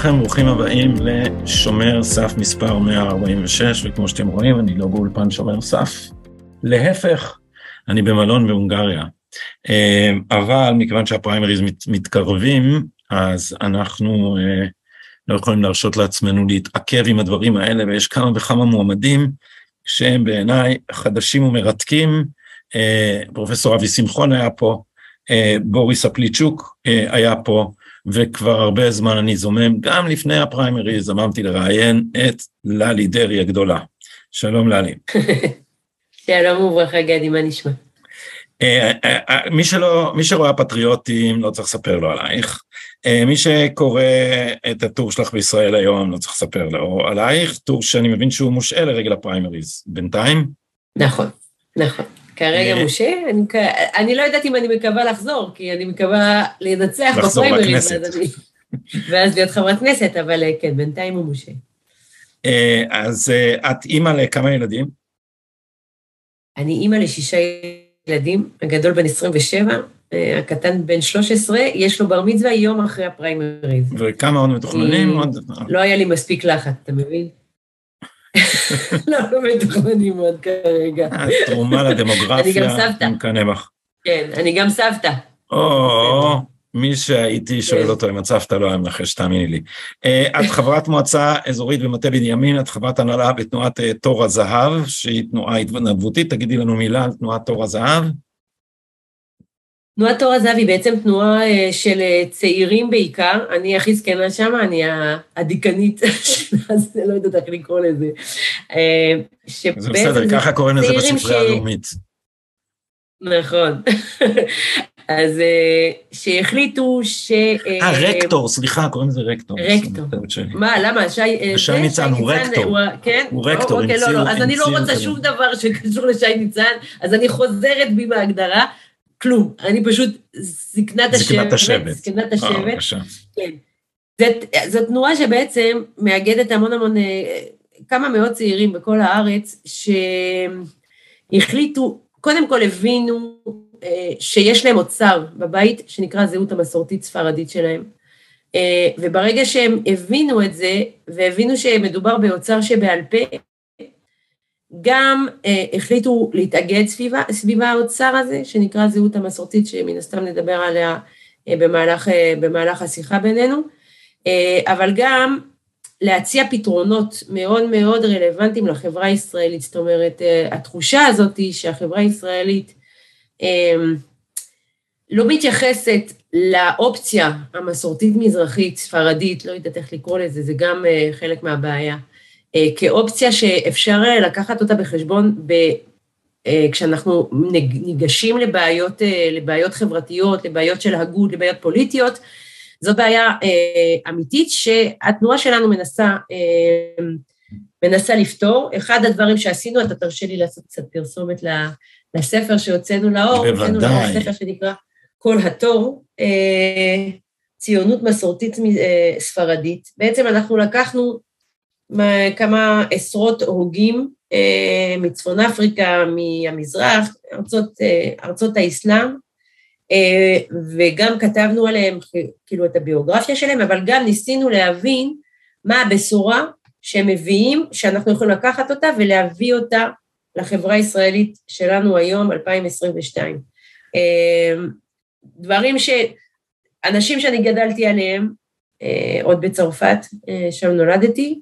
לכם, ברוכים הבאים לשומר סף מספר 146, וכמו שאתם רואים, אני לא באולפן שומר סף. להפך, אני במלון בהונגריה. אה, אבל מכיוון שהפריימריז מת, מתקרבים, אז אנחנו אה, לא יכולים להרשות לעצמנו להתעכב עם הדברים האלה, ויש כמה וכמה מועמדים שהם בעיניי חדשים ומרתקים. אה, פרופסור אבי שמחון היה פה, בוריס אפליצ'וק היה פה, וכבר הרבה זמן אני זומם, גם לפני הפריימריז אמרתי לראיין את ללי דרעי הגדולה. שלום ללי. שלום וברכה גדי, מה נשמע? אה, אה, אה, מי שלא, מי שרואה פטריוטים, לא צריך לספר לו עלייך. מי שקורא את הטור שלך בישראל היום, לא צריך לספר לו עלייך, טור שאני מבין שהוא מושעה לרגל הפריימריז. בינתיים? נכון, נכון. כרגע משה, אני, אני לא יודעת אם אני מקווה לחזור, כי אני מקווה לנצח בפריימריז, ואז להיות חברת כנסת, אבל כן, בינתיים הוא משה. אז את אימא לכמה ילדים? אני אימא לשישה ילדים, הגדול בן 27, אה, הקטן בן 13, יש לו בר מצווה יום אחרי הפריימריז. וכמה עוד מתוכננים? לא היה לי מספיק לחץ, אתה מבין? לא, לא מתוכננים עוד כרגע. תרומה לדמוגרפיה, אני מקנא בך. כן, אני גם סבתא. או, מי שהייתי שואל כן. אותו אם את סבתא לא היה מנחש, תאמיני לי. אה, את חברת מועצה אזורית במטה בנימין, את חברת הנהלה בתנועת אה, תור הזהב, שהיא תנועה התנדבותית, תגידי לנו מילה על תנועת תור הזהב. תנועת תור הזהב היא בעצם תנועה אה, של צעירים בעיקר, אני הכי זקנה שם, אני הדיקנית, אז לא יודעת איך לקרוא לזה. זה בסדר, ככה קוראים לזה בספרייה הלאומית. נכון. אז אה, שהחליטו ש... אה, רקטור, סליחה, קוראים לזה רקטור. רקטור. מה, למה? שי... אה, שי ניצן הוא רקטור. כן? הוא רקטור, אוקיי, לא, לא, אז אני לא רוצה שום דבר שקשור לשי ניצן, אז אני חוזרת בי בהגדרה. כלום, אני פשוט זקנת השבט. זקנת השבט. זקנת השבט. כן. זו תנועה שבעצם מאגדת המון המון, כמה מאות צעירים בכל הארץ, שהחליטו, קודם כל הבינו אה, שיש להם אוצר בבית שנקרא הזהות המסורתית ספרדית שלהם. אה, וברגע שהם הבינו את זה, והבינו שמדובר באוצר שבעל פה, גם אה, החליטו להתאגד סביבה, סביב האוצר הזה, שנקרא הזהות המסורתית, שמן הסתם נדבר עליה במהלך, במהלך השיחה בינינו, אבל גם להציע פתרונות מאוד מאוד רלוונטיים לחברה הישראלית. זאת אומרת, התחושה הזאת היא שהחברה הישראלית אמ, לא מתייחסת לאופציה המסורתית-מזרחית, ספרדית, לא יודעת איך לקרוא לזה, זה גם אה, חלק מהבעיה, אה, כאופציה שאפשר אה, לקחת אותה בחשבון ב... כשאנחנו ניגשים לבעיות, לבעיות חברתיות, לבעיות של הגות, לבעיות פוליטיות, זו בעיה אמיתית שהתנועה שלנו מנסה, מנסה לפתור. אחד הדברים שעשינו, אתה תרשה לי לעשות קצת פרסומת לספר שהוצאנו לאור, בוודאי. הוצאנו ספר שנקרא כל התור, אה, ציונות מסורתית אה, ספרדית. בעצם אנחנו לקחנו כמה עשרות הוגים אה, מצפון אפריקה, מהמזרח, ארצות, ארצות האסלאם, וגם כתבנו עליהם כאילו את הביוגרפיה שלהם, אבל גם ניסינו להבין מה הבשורה שהם מביאים, שאנחנו יכולים לקחת אותה ולהביא אותה לחברה הישראלית שלנו היום, 2022. אמ, דברים ש... אנשים שאני גדלתי עליהם, אה, עוד בצרפת, אה, שם נולדתי,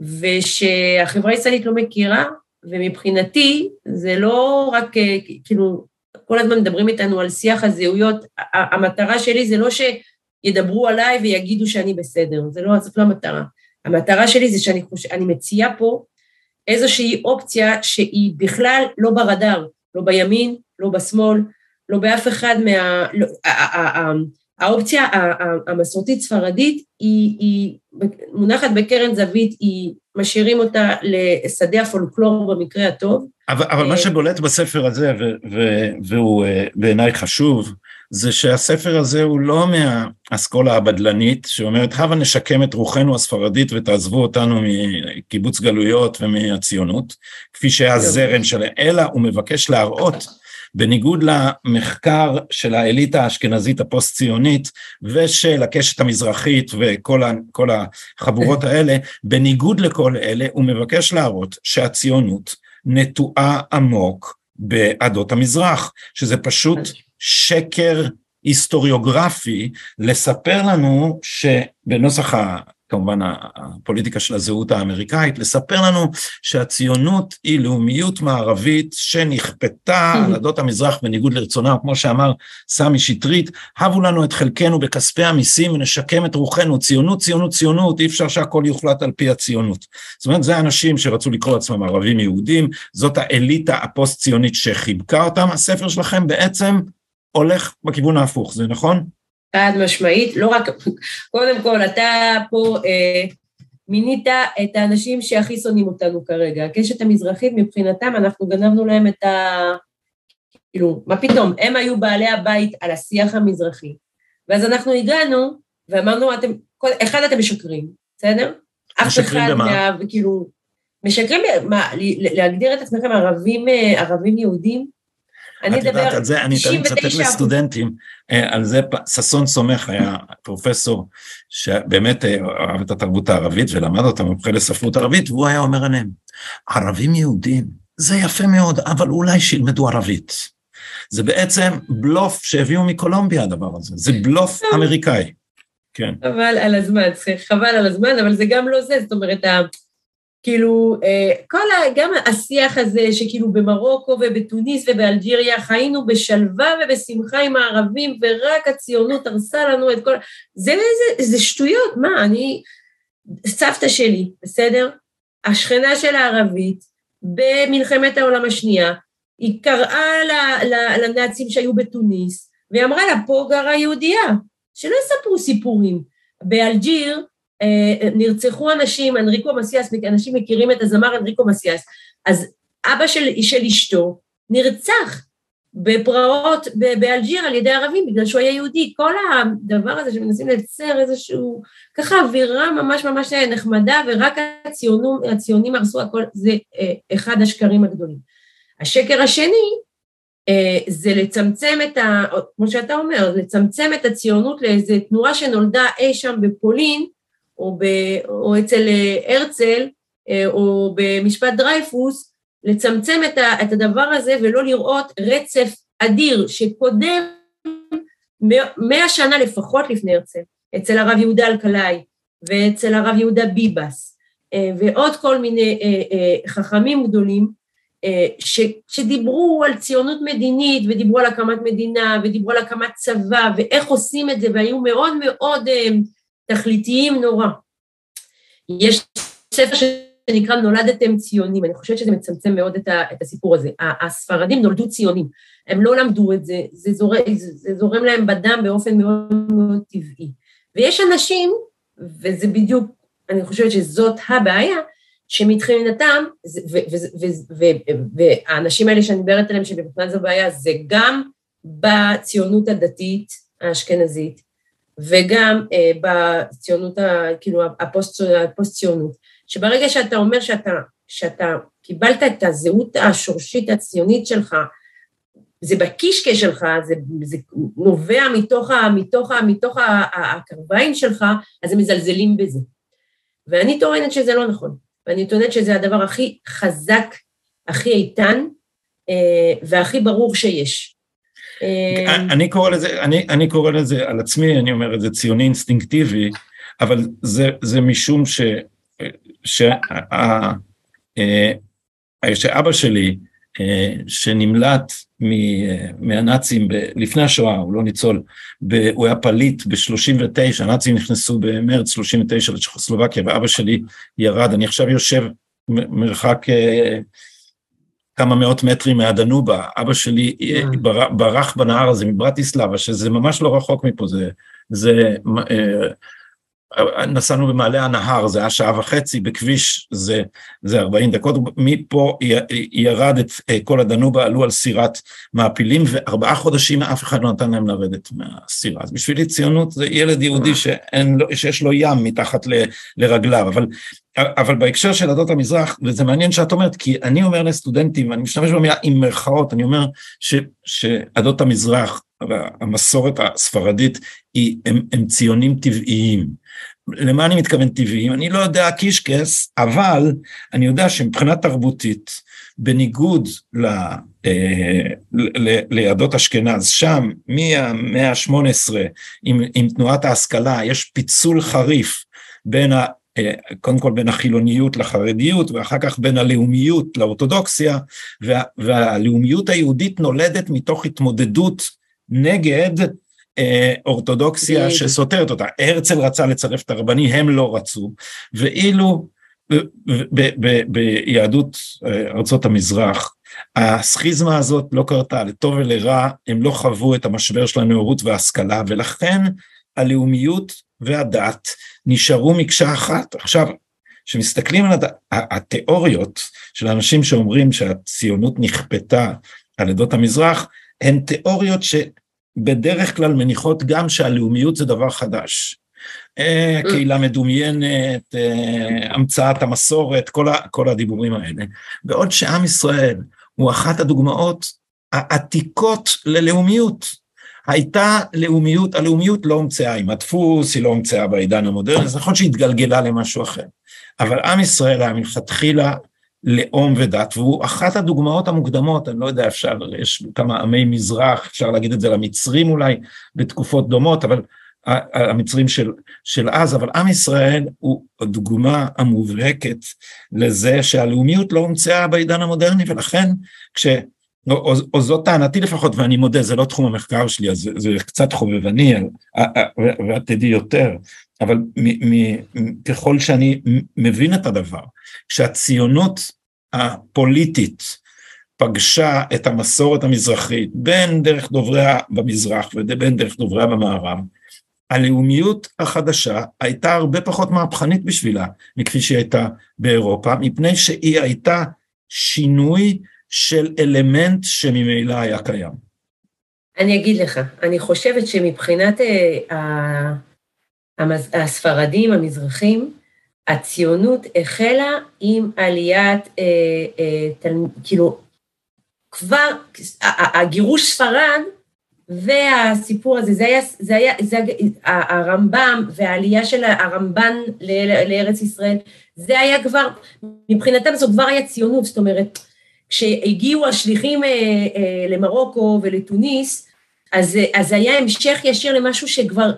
ושהחברה הישראלית לא מכירה, ומבחינתי זה לא רק, אה, כאילו, כל הזמן מדברים איתנו על שיח הזהויות, המטרה שלי זה לא שידברו עליי ויגידו שאני בסדר, זה לא, זאת לא המטרה. המטרה שלי זה שאני חוש... מציעה פה איזושהי אופציה שהיא בכלל לא ברדאר, לא בימין, לא בשמאל, לא באף אחד מה... לא, האופציה המסורתית ספרדית היא, היא מונחת בקרן זווית, היא משאירים אותה לשדה הפולקלור במקרה הטוב. אבל, אבל מה אה, שבולט בספר הזה, והוא אה, בעיניי חשוב, זה שהספר הזה הוא לא מהאסכולה הבדלנית, שאומרת, הבה נשקם את רוחנו הספרדית ותעזבו אותנו מקיבוץ גלויות ומהציונות, כפי שהיה זרם שלהם, אלא הוא מבקש להראות בניגוד למחקר של האליטה האשכנזית הפוסט-ציונית ושל הקשת המזרחית וכל החבורות האלה, בניגוד לכל אלה הוא מבקש להראות שהציונות נטועה עמוק בעדות המזרח, שזה פשוט שקר היסטוריוגרפי לספר לנו שבנוסח כמובן הפוליטיקה של הזהות האמריקאית, לספר לנו שהציונות היא לאומיות מערבית שנכפתה על עדות המזרח בניגוד לרצונם, כמו שאמר סמי שטרית, הבו לנו את חלקנו בכספי המיסים ונשקם את רוחנו, ציונות, ציונות, ציונות, אי אפשר שהכל יוחלט על פי הציונות. זאת אומרת, זה אנשים שרצו לקרוא עצמם ערבים יהודים, זאת האליטה הפוסט-ציונית שחיבקה אותם, הספר שלכם בעצם הולך בכיוון ההפוך, זה נכון? חד משמעית, לא רק, קודם כל, אתה פה אה, מינית את האנשים שהכי שונאים אותנו כרגע. הקשת המזרחית, מבחינתם, אנחנו גנבנו להם את ה... כאילו, מה פתאום, הם היו בעלי הבית על השיח המזרחי. ואז אנחנו הגענו, ואמרנו, אתם, כל, אחד, אתם משקרים, בסדר? משקרים במה? מה, כאילו, משקרים, מה, להגדיר את עצמכם ערבים, אה, ערבים יהודים? אני אדבר, על זה, אני תמיד מצטט לסטודנטים, אה, על זה ששון סומך היה פרופסור שבאמת אה, אהב את התרבות הערבית ולמד אותה מומחה לספרות ערבית, והוא היה אומר עליהם, ערבים יהודים, זה יפה מאוד, אבל אולי שילמדו ערבית. זה בעצם בלוף שהביאו מקולומביה הדבר הזה, זה בלוף. אמריקאי. כן. חבל על הזמן, חבל על הזמן, אבל זה גם לא זה, זאת אומרת, כאילו, אה, כל ה... גם השיח הזה שכאילו במרוקו ובתוניס ובאלג'יריה חיינו בשלווה ובשמחה עם הערבים ורק הציונות הרסה לנו את כל... זה, זה, זה שטויות, מה, אני... סבתא שלי, בסדר? השכנה של הערבית במלחמת העולם השנייה, היא קראה לנאצים שהיו בתוניס, והיא אמרה לה, פה גרה יהודייה, שלא יספרו סיפורים. באלג'יר, נרצחו אנשים, אנריקו מסיאס, אנשים מכירים את הזמר אנריקו מסיאס, אז אבא של, של אשתו נרצח בפרעות באלג'יר על ידי ערבים בגלל שהוא היה יהודי. כל הדבר הזה שמנסים לייצר איזשהו, ככה אווירה ממש ממש נחמדה, ורק הציונו, הציונים הרסו הכל, זה אה, אחד השקרים הגדולים. השקר השני, אה, זה לצמצם את ה... כמו שאתה אומר, לצמצם את הציונות לאיזו תנועה שנולדה אי שם בפולין, או, ב, או אצל אה, הרצל, אה, או במשפט דרייפוס, לצמצם את, ה, את הדבר הזה ולא לראות רצף אדיר שקודם מאה שנה לפחות לפני הרצל, אצל הרב יהודה אלקלעי ואצל הרב יהודה ביבס אה, ועוד כל מיני חכמים גדולים ש, שדיברו על ציונות מדינית ודיברו על הקמת מדינה ודיברו על הקמת צבא ואיך עושים את זה והיו מאוד מאוד תכליתיים נורא. יש ספר שנקרא נולדתם ציונים, אני חושבת שזה מצמצם מאוד את, ה, את הסיפור הזה. הספרדים נולדו ציונים, הם לא למדו את זה, זה זורם, זה, זה זורם להם בדם באופן מאוד מאוד טבעי. ויש אנשים, וזה בדיוק, אני חושבת שזאת הבעיה, שמבחינתם, והאנשים האלה שאני מדברת עליהם, שמבחינת זו בעיה, זה גם בציונות הדתית האשכנזית, וגם אה, בציונות, ה, כאילו הפוסט, הפוסט-ציונות, שברגע שאתה אומר שאתה, שאתה קיבלת את הזהות השורשית הציונית שלך, זה בקישקע שלך, זה, זה נובע מתוך, מתוך, מתוך הקרביים שלך, אז הם מזלזלים בזה. ואני טוענת שזה לא נכון, ואני טוענת שזה הדבר הכי חזק, הכי איתן אה, והכי ברור שיש. אה, אני קורא לזה, אני, אני קורא לזה על עצמי, אני אומר את זה ציוני אינסטינקטיבי, אבל זה, זה משום ש... שה, אה, שאבא שלי, אה, שנמלט מהנאצים לפני השואה, הוא לא ניצול, הוא היה פליט ב-39, הנאצים נכנסו במרץ 39 לצ'כוסלובקיה, ואבא שלי ירד, אני עכשיו יושב מרחק כמה מאות מטרים מהדנובה, אבא שלי אה. ברח בנהר הזה מברטיסלבה, שזה ממש לא רחוק מפה, זה, זה אה, נסענו במעלה הנהר, זה היה שעה וחצי, בכביש זה, זה 40 דקות, מפה ירד את אה, כל הדנובה, עלו על סירת מעפילים, וארבעה חודשים אף אחד לא נתן להם לרדת מהסירה. אז בשבילי ציונות זה ילד יהודי שאין, שיש לו ים מתחת ל, לרגליו, אבל, אבל בהקשר של עדות המזרח, וזה מעניין שאת אומרת, כי אני אומר לסטודנטים, אני משתמש במילה עם מירכאות, אני אומר שעדות המזרח, המסורת הספרדית, היא, הם, הם ציונים טבעיים. למה אני מתכוון טבעיים? אני לא יודע קישקס, אבל אני יודע שמבחינה תרבותית, בניגוד ל, אה, ל, ליהדות אשכנז, שם מהמאה ה-18 עם, עם תנועת ההשכלה יש פיצול חריף בין ה... אה, קודם כל בין החילוניות לחרדיות ואחר כך בין הלאומיות לאורתודוקסיה וה, והלאומיות היהודית נולדת מתוך התמודדות נגד אה, אורתודוקסיה שסותרת אותה. הרצל רצה לצרף את הרבני, הם לא רצו, ואילו ביהדות אה, ארצות המזרח, הסכיזמה הזאת לא קרתה, לטוב ולרע, הם לא חוו את המשבר של הנאורות וההשכלה, ולכן הלאומיות והדת נשארו מקשה אחת. עכשיו, כשמסתכלים על הד... התיאוריות של אנשים שאומרים שהציונות נכפתה על עדות המזרח, הן תיאוריות ש... בדרך כלל מניחות גם שהלאומיות זה דבר חדש. אה, mm. קהילה מדומיינת, אה, המצאת המסורת, כל, ה, כל הדיבורים האלה. בעוד שעם ישראל הוא אחת הדוגמאות העתיקות ללאומיות. הייתה לאומיות, הלאומיות לא הומצאה עם הדפוס, היא לא הומצאה בעידן המודרני, זה נכון שהתגלגלה למשהו אחר. אבל עם ישראל היה מלכתחילה לאום ודת, והוא אחת הדוגמאות המוקדמות, אני לא יודע, אפשר, יש כמה עמי מזרח, אפשר להגיד את זה למצרים אולי, בתקופות דומות, אבל המצרים של, של אז, אבל עם ישראל הוא הדוגמה המובהקת לזה שהלאומיות לא הומצאה בעידן המודרני, ולכן כש... או, או, זאת טענתי לפחות, ואני מודה, זה לא תחום המחקר שלי, אז זה, זה קצת חובבני, ואת תדעי יותר, אבל ככל שאני מבין את הדבר, שהציונות הפוליטית פגשה את המסורת המזרחית, בין דרך דובריה במזרח ובין דרך דובריה במערב, הלאומיות החדשה הייתה הרבה פחות מהפכנית בשבילה מכפי שהיא הייתה באירופה, מפני שהיא הייתה שינוי של אלמנט שממילא היה קיים. אני אגיד לך, אני חושבת שמבחינת אה, הספרדים, המזרחים, הציונות החלה עם עליית, אה, אה, תל, כאילו, כבר, הגירוש ספרד והסיפור הזה, זה היה, זה היה, זה הרמב"ם והעלייה של הרמב"ן לארץ ישראל, זה היה כבר, מבחינתם זו כבר היה ציונות, זאת אומרת, כשהגיעו השליחים אה, אה, למרוקו ולתוניס, אז, אז היה המשך ישיר למשהו שכבר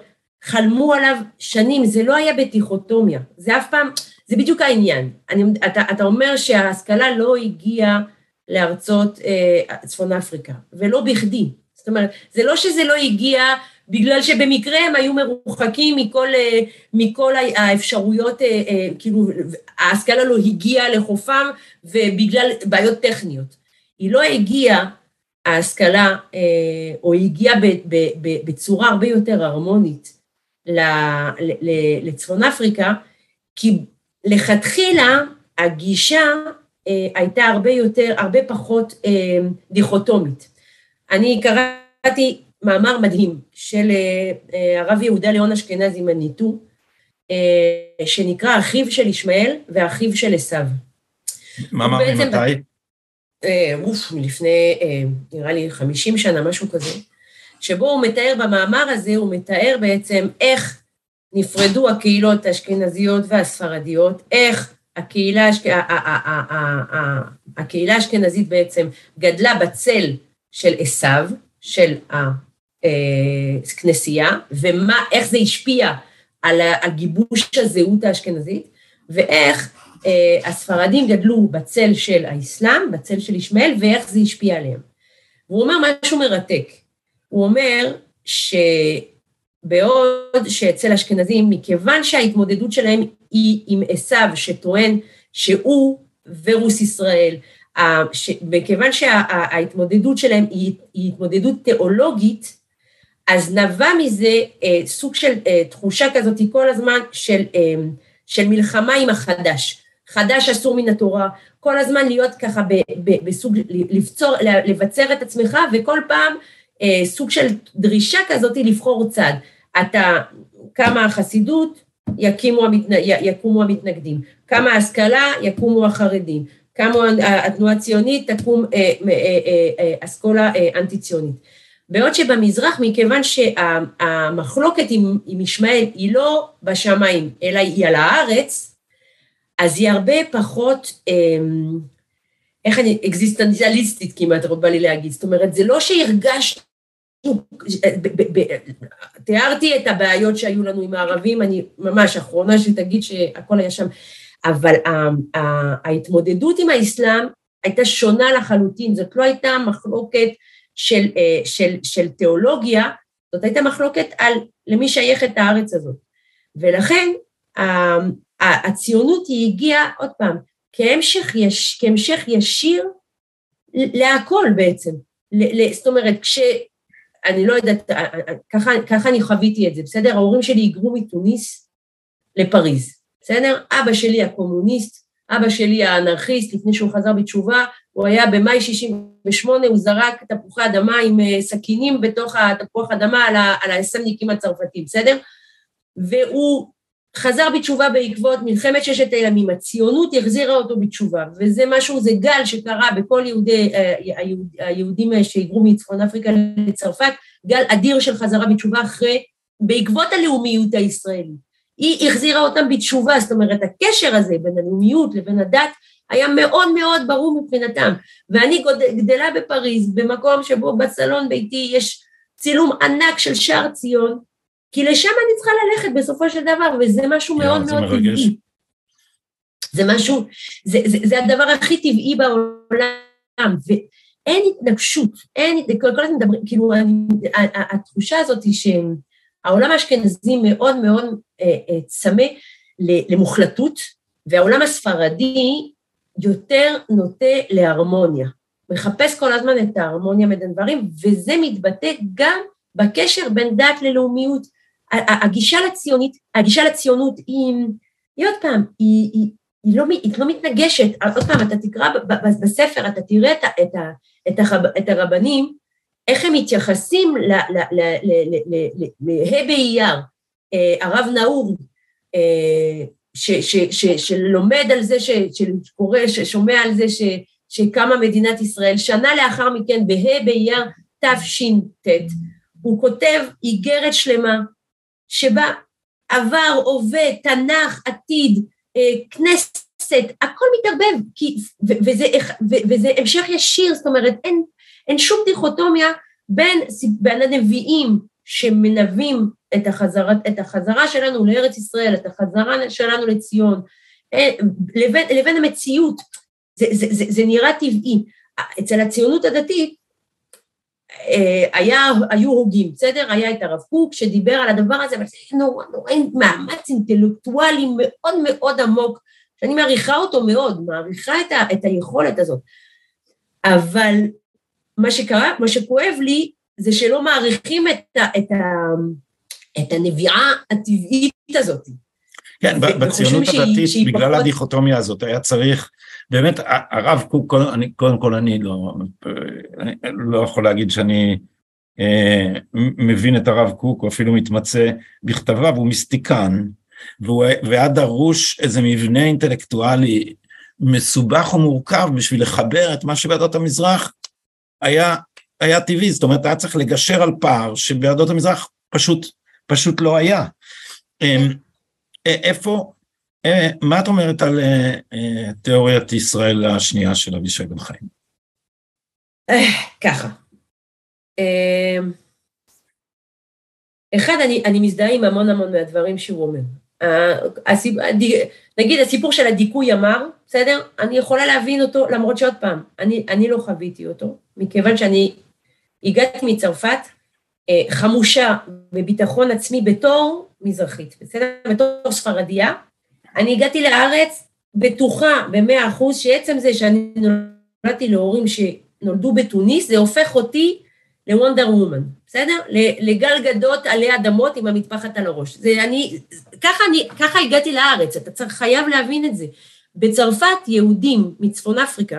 חלמו עליו שנים, זה לא היה בדיכוטומיה, זה אף פעם, זה בדיוק העניין. אני, אתה, אתה אומר שההשכלה לא הגיעה לארצות אה, צפון אפריקה, ולא בכדי. זאת אומרת, זה לא שזה לא הגיע בגלל שבמקרה הם היו מרוחקים מכל, אה, מכל האפשרויות, אה, אה, כאילו, ההשכלה לא הגיעה לחופם ובגלל בעיות טכניות. היא לא הגיעה, ההשכלה, או היא הגיעה בצורה הרבה יותר הרמונית לצפון אפריקה, כי לכתחילה הגישה הייתה הרבה יותר, הרבה פחות דיכוטומית. אני קראתי מאמר מדהים של אה, אה, הרב יהודה ליאון אשכנזי מניטו, אה, שנקרא אחיו של ישמעאל ואחיו של עשיו. מאמר ממתי? אוף, מלפני, נראה לי 50 שנה, משהו כזה, שבו הוא מתאר במאמר הזה, הוא מתאר בעצם איך נפרדו הקהילות האשכנזיות והספרדיות, איך הקהילה, הקהילה האשכנזית בעצם גדלה בצל של עשיו, של הכנסייה, ואיך זה השפיע על הגיבוש הזהות האשכנזית, ואיך אה, הספרדים גדלו בצל של האסלאם, בצל של ישמעאל, ואיך זה השפיע עליהם. והוא אומר משהו מרתק. הוא אומר שבעוד שאצל אשכנזים, מכיוון שההתמודדות שלהם היא עם עשיו, שטוען שהוא ורוס ישראל, מכיוון שההתמודדות שלהם היא, התמודדות תיאולוגית, אז נבע מזה אה, סוג של אה, תחושה כזאת כל הזמן של, אה, של מלחמה עם החדש. חדש אסור מן התורה, כל הזמן להיות ככה בסוג, לבצור, לבצר את עצמך, וכל פעם אה, סוג של דרישה כזאת לבחור צד. אתה, כמה החסידות, יקימו המתנ... יקומו המתנגדים, כמה השכלה, יקומו החרדים, כמה התנועה הציונית, תקום אה, אה, אה, אה, אסכולה אה, אנטי-ציונית. בעוד שבמזרח, מכיוון שהמחלוקת עם, עם ישמעאל היא לא בשמיים, אלא היא על הארץ, אז היא הרבה פחות, אה, איך אני, אקזיסטנציאליסטית כמעט, בא לי להגיד. זאת אומרת, זה לא שהרגשת תיארתי את הבעיות שהיו לנו עם הערבים, אני ממש אחרונה שתגיד שהכל היה שם, אבל ההתמודדות עם האסלאם הייתה שונה לחלוטין, זאת לא הייתה מחלוקת של, אה, של, של תיאולוגיה, זאת הייתה מחלוקת על למי שייכת הארץ הזאת. ולכן הציונות היא הגיעה, עוד פעם, כהמשך, יש, כהמשך ישיר להכל בעצם. זאת אומרת, כש... אני לא יודעת, אה, אה, אה, ככה, ככה אני חוויתי את זה, בסדר? ההורים שלי היגרו מתוניס לפריז, בסדר? אבא שלי הקומוניסט, אבא שלי האנרכיסט, לפני שהוא חזר בתשובה, הוא היה במאי 68, הוא זרק תפוחי אדמה עם סכינים בתוך התפוח אדמה על האסמניקים הצרפתים, בסדר? והוא חזר בתשובה בעקבות מלחמת ששת הימים, הציונות החזירה אותו בתשובה, וזה משהו, זה גל שקרה בכל יהודי, אה, היהוד, היהודים שהיגרו מצפון אפריקה לצרפת, גל אדיר של חזרה בתשובה אחרי, בעקבות הלאומיות הישראלית. היא החזירה אותם בתשובה, זאת אומרת, הקשר הזה בין הלאומיות לבין הדת היה מאוד מאוד ברור מבחינתם. ואני גדלה בפריז, במקום שבו בסלון ביתי יש צילום ענק של שער ציון, כי לשם אני צריכה ללכת בסופו של דבר, וזה משהו מאוד מאוד טבעי. זה משהו, זה, זה, זה הדבר הכי טבעי בעולם, ואין התנגשות, אין, כל, כל הזמן מדברים, כאילו, התחושה הזאת היא שהעולם האשכנזי מאוד מאוד אה, אה, צמא למוחלטות, והעולם הספרדי יותר נוטה להרמוניה. מחפש כל הזמן את ההרמוניה בין דברים, וזה מתבטא גם בקשר בין דת ללאומיות. הגישה לציונית, הגישה לציונות היא, היא עוד פעם, היא, היא, היא, לא, היא לא מתנגשת, עוד פעם, אתה תקרא בספר, אתה תראה את, את, את, את הרבנים, איך הם מתייחסים לה' באייר, אה, הרב נאור, אה, ש, ש, ש, שלומד על זה, שקורא, ששומע על זה ש, שקמה מדינת ישראל, שנה לאחר מכן, בה' באייר תש"ט, הוא כותב איגרת שלמה שבה עבר, הווה, תנ"ך, עתיד, אה, כנסת, הכל מתערבב, כי, וזה, וזה המשך ישיר, זאת אומרת, אין, אין שום דיכוטומיה בין, בין הנביאים שמנבאים את את החזרה שלנו לארץ ישראל, את החזרה שלנו לציון, אה, לבין, לבין המציאות. זה, זה, זה, זה נראה טבעי. אצל הציונות הדתית, היה, היו הוגים, בסדר? היה את הרב קוק שדיבר על הדבר הזה, אבל זה נורא נורא מאמץ אינטלקטואלי מאוד מאוד עמוק, שאני מעריכה אותו מאוד, מעריכה את, ה, את היכולת הזאת. אבל מה שקרה, מה שכואב לי, זה שלא מעריכים את, ה, את, ה, את הנביעה הטבעית הזאת. כן, בציונות הדתית, בגלל פחות... הדיכוטומיה הזאת, היה צריך באמת הרב קוק, אני, קודם כל אני לא, אני לא יכול להגיד שאני אה, מבין את הרב קוק, או אפילו מתמצא בכתביו, הוא מיסטיקן, והוא, והיה דרוש איזה מבנה אינטלקטואלי מסובך ומורכב בשביל לחבר את מה שבעדות המזרח היה, היה טבעי, זאת אומרת היה צריך לגשר על פער שבעדות המזרח פשוט, פשוט לא היה. אה, איפה, מה את אומרת על אה, אה, תיאוריית ישראל השנייה של אבישי בן חיים? ככה. אחד, אני, אני מזדהה עם המון המון מהדברים שהוא אומר. הסיפ... נגיד הסיפור של הדיכוי המר, בסדר? אני יכולה להבין אותו, למרות שעוד פעם, אני, אני לא חוויתי אותו, מכיוון שאני הגעתי מצרפת חמושה בביטחון עצמי בתור מזרחית, בסדר? בתור ספרדיה, אני הגעתי לארץ בטוחה במאה אחוז שעצם זה שאני נולדתי להורים שנולדו בתוניס, זה הופך אותי לה וונדר וומן, בסדר? לגל גדות עלי אדמות עם המטפחת על הראש. זה אני, ככה אני, ככה הגעתי לארץ, אתה צריך, חייב להבין את זה. בצרפת יהודים מצפון אפריקה,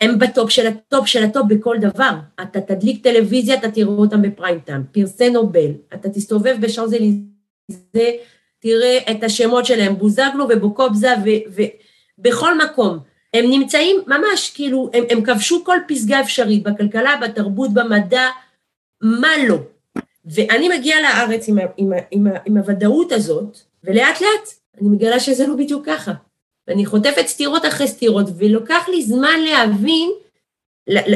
הם בטופ של הטופ של הטופ בכל דבר. אתה תדליק טלוויזיה, אתה תראו אותם בפריים טיים. פרסי נובל, אתה תסתובב בשאנזליזה, תראה את השמות שלהם, בוזגלו ובוקובזה, ובכל מקום. הם נמצאים ממש, כאילו, הם, הם כבשו כל פסגה אפשרית, בכלכלה, בתרבות, במדע, מה לא. ואני מגיעה לארץ עם, עם, עם, עם הוודאות הזאת, ולאט לאט אני מגלה שזה לא בדיוק ככה. ואני חוטפת סתירות אחרי סתירות, ולוקח לי זמן להבין,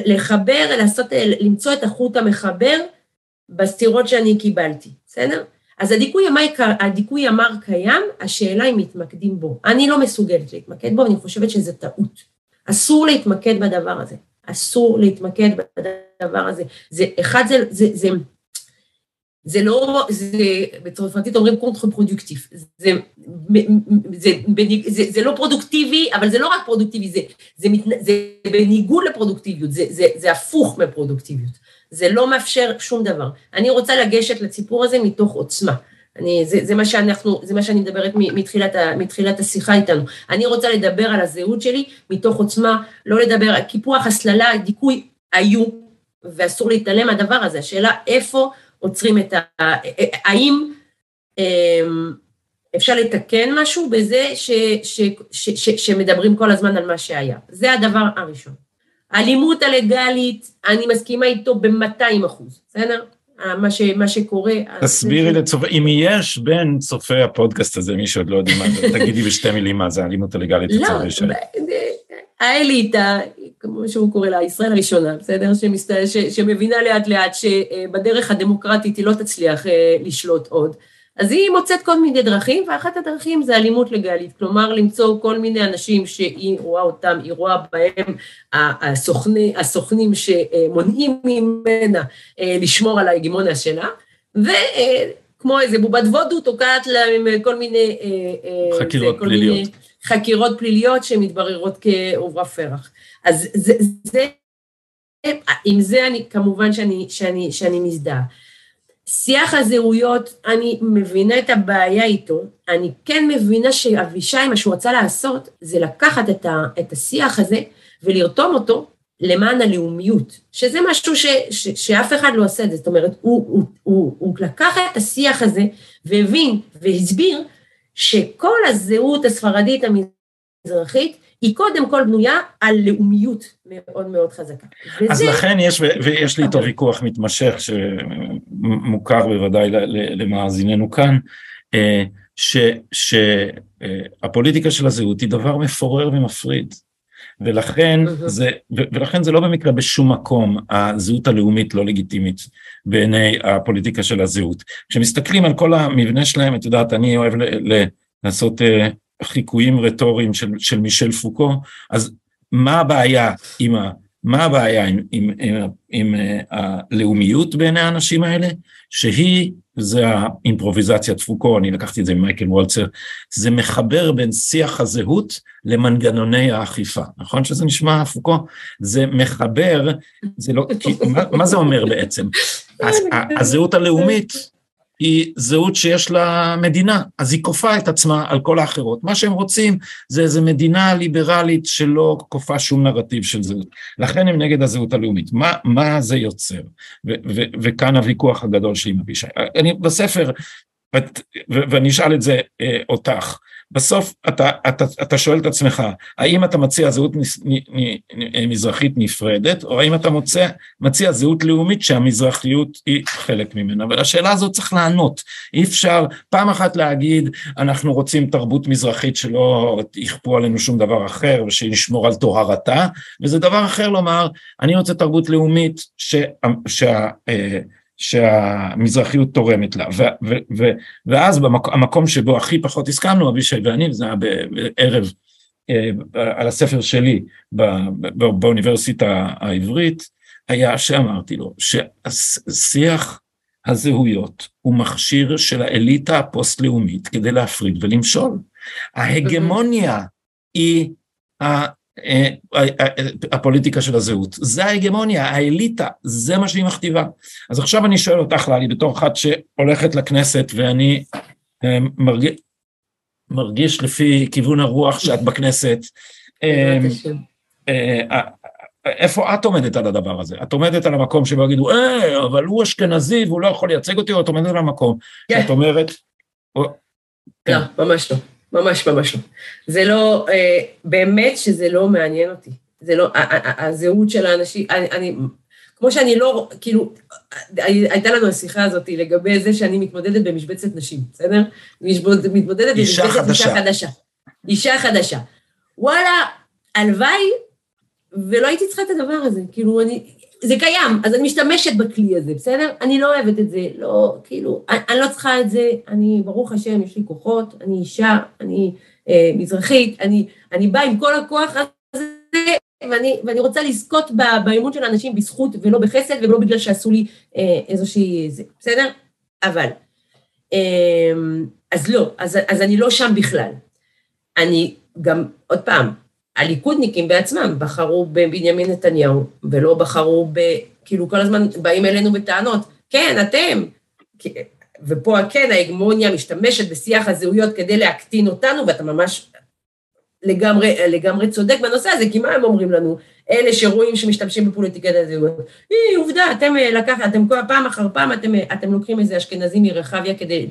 לחבר, לעשות, למצוא את החוט המחבר בסתירות שאני קיבלתי, בסדר? אז הדיכוי המר, הדיכוי המר קיים, השאלה אם מתמקדים בו. אני לא מסוגלת להתמקד בו, אני חושבת שזה טעות. אסור להתמקד בדבר הזה. אסור להתמקד בדבר הזה. זה, אחד, זה, זה, זה, זה לא, זה, בצרפתית אומרים contre-productif. זה, זה, זה, זה, זה לא פרודוקטיבי, אבל זה לא רק פרודוקטיבי, זה, זה, זה בניגוד לפרודוקטיביות, זה, זה, זה הפוך מפרודוקטיביות. זה לא מאפשר שום דבר. אני רוצה לגשת לסיפור הזה מתוך עוצמה. אני, זה, זה, מה שאנחנו, זה מה שאני מדברת מתחילת, מתחילת השיחה איתנו. אני רוצה לדבר על הזהות שלי מתוך עוצמה, לא לדבר, קיפוח, הסללה, דיכוי, היו, ואסור להתעלם מהדבר הזה. השאלה איפה עוצרים את ה... האם אמ, אפשר לתקן משהו בזה ש, ש, ש, ש, שמדברים כל הזמן על מה שהיה. זה הדבר הראשון. האלימות הלגאלית, אני מסכימה איתו ב-200 אחוז, בסדר? מה, ש, מה שקורה. תסבירי לצופי, אם יש בין צופי הפודקאסט הזה, מי שעוד לא יודעים מה זה, תגידי בשתי מילים מה זה האלימות הלגאלית לא, האליטה, כמו שהוא קורא לה, ישראל הראשונה, בסדר? שמסת... ש, שמבינה לאט לאט שבדרך הדמוקרטית היא לא תצליח אה, לשלוט עוד. אז היא מוצאת כל מיני דרכים, ואחת הדרכים זה אלימות לגלית, כלומר למצוא כל מיני אנשים שהיא רואה אותם, היא רואה בהם הסוכני, הסוכנים שמונעים ממנה אה, לשמור על ההגמוניה שלה, וכמו איזה בובת וודו תוקעת להם כל מיני... אה, אה, חקירות כל פליליות. מיני חקירות פליליות שמתבררות כעוברה פרח. אז זה, זה, עם זה אני, כמובן שאני, שאני, שאני מזדהה. שיח הזהויות, אני מבינה את הבעיה איתו, אני כן מבינה שאבישי, מה שהוא רצה לעשות, זה לקחת את, ה, את השיח הזה ולרתום אותו למען הלאומיות, שזה משהו ש, ש, שאף אחד לא עושה את זה, זאת אומרת, הוא, הוא, הוא, הוא לקח את השיח הזה והבין והסביר שכל הזהות הספרדית המזרחית היא קודם כל בנויה על לאומיות מאוד מאוד חזקה. אז וזה... לכן יש, ויש לי איתו ויכוח מתמשך, שמוכר בוודאי למאזיננו כאן, אה, שהפוליטיקה של הזהות היא דבר מפורר ומפריד. ולכן זה, ולכן זה לא במקרה בשום מקום הזהות הלאומית לא לגיטימית בעיני הפוליטיקה של הזהות. כשמסתכלים על כל המבנה שלהם, את יודעת, אני אוהב ל, ל, לעשות אה, חיקויים רטוריים של, של מישל פוקו, אז מה הבעיה עם ה... מה הבעיה עם, עם, עם, עם, עם הלאומיות בעיני האנשים האלה? שהיא, זה האימפרוביזציית פוקו, אני לקחתי את זה ממייקל וולצר, זה מחבר בין שיח הזהות למנגנוני האכיפה, נכון שזה נשמע פוקו? זה מחבר, זה לא, מה, מה זה אומר בעצם? הזהות הלאומית היא זהות שיש לה מדינה, אז היא כופה את עצמה על כל האחרות. מה שהם רוצים זה איזו מדינה ליברלית שלא כופה שום נרטיב של זהות. לכן הם נגד הזהות הלאומית. מה, מה זה יוצר? ו- ו- וכאן הוויכוח הגדול שלי עם אבישי. אני בספר, ואני אשאל את זה אה, אותך, בסוף אתה, אתה, אתה שואל את עצמך, האם אתה מציע זהות מזרחית נפרדת, או האם אתה מוצא, מציע זהות לאומית שהמזרחיות היא חלק ממנה, ולשאלה הזאת צריך לענות, אי אפשר פעם אחת להגיד, אנחנו רוצים תרבות מזרחית שלא יכפו עלינו שום דבר אחר, ושנשמור על טוהרתה, וזה דבר אחר לומר, אני רוצה תרבות לאומית שה... שה אה, שהמזרחיות תורמת לה, ו, ו, ו, ואז במקום, המקום שבו הכי פחות הסכמנו, אבישי ואני, זה היה בערב אה, על הספר שלי באוניברסיטה העברית, היה שאמרתי לו ששיח הזהויות הוא מכשיר של האליטה הפוסט-לאומית כדי להפריד ולמשול. ההגמוניה היא הפוליטיקה של הזהות, זה ההגמוניה, האליטה, זה מה שהיא מכתיבה. אז עכשיו אני שואל אותך, ללי, בתור אחת שהולכת לכנסת ואני מרגיש, מרגיש לפי כיוון הרוח שאת בכנסת, איפה את עומדת על הדבר הזה? את עומדת על המקום שבו יגידו, אה, אבל הוא אשכנזי והוא לא יכול לייצג אותי, או את עומדת על המקום. כן. את אומרת... לא, כן. ממש לא. ממש ממש לא. זה לא, אה, באמת שזה לא מעניין אותי. זה לא, הזהות של האנשים, אני, אני, כמו שאני לא, כאילו, הייתה לנו השיחה הזאת לגבי זה שאני מתמודדת במשבצת נשים, בסדר? מתמודדת במשבצת אישה חדשה. אישה חדשה. וואלה, הלוואי ולא הייתי צריכה את הדבר הזה, כאילו, אני, זה קיים, אז אני משתמשת בכלי הזה, בסדר? אני לא אוהבת את זה, לא, כאילו, אני, אני לא צריכה את זה, אני, ברוך השם, יש לי כוחות, אני אישה, אני אה, מזרחית, אני, אני באה עם כל הכוח הזה, ואני, ואני רוצה לזכות באמון של האנשים בזכות ולא בחסד, ולא בגלל שעשו לי אה, איזושהי, זה, בסדר? אבל, אה, אז לא, אז, אז אני לא שם בכלל. אני גם, עוד פעם, הליכודניקים בעצמם בחרו בבנימין נתניהו, ולא בחרו ב... כאילו כל הזמן באים אלינו בטענות, כן, אתם. ופה כן, ההגמוניה משתמשת בשיח הזהויות כדי להקטין אותנו, ואתה ממש לגמרי, לגמרי צודק בנושא הזה, כי מה הם אומרים לנו? אלה שרואים שמשתמשים בפוליטיקת הזהויות. היא עובדה, אתם אה, לקחת, אתם כל פעם אחר פעם, אתם, אה, אתם לוקחים איזה אשכנזי מרחביה כדי...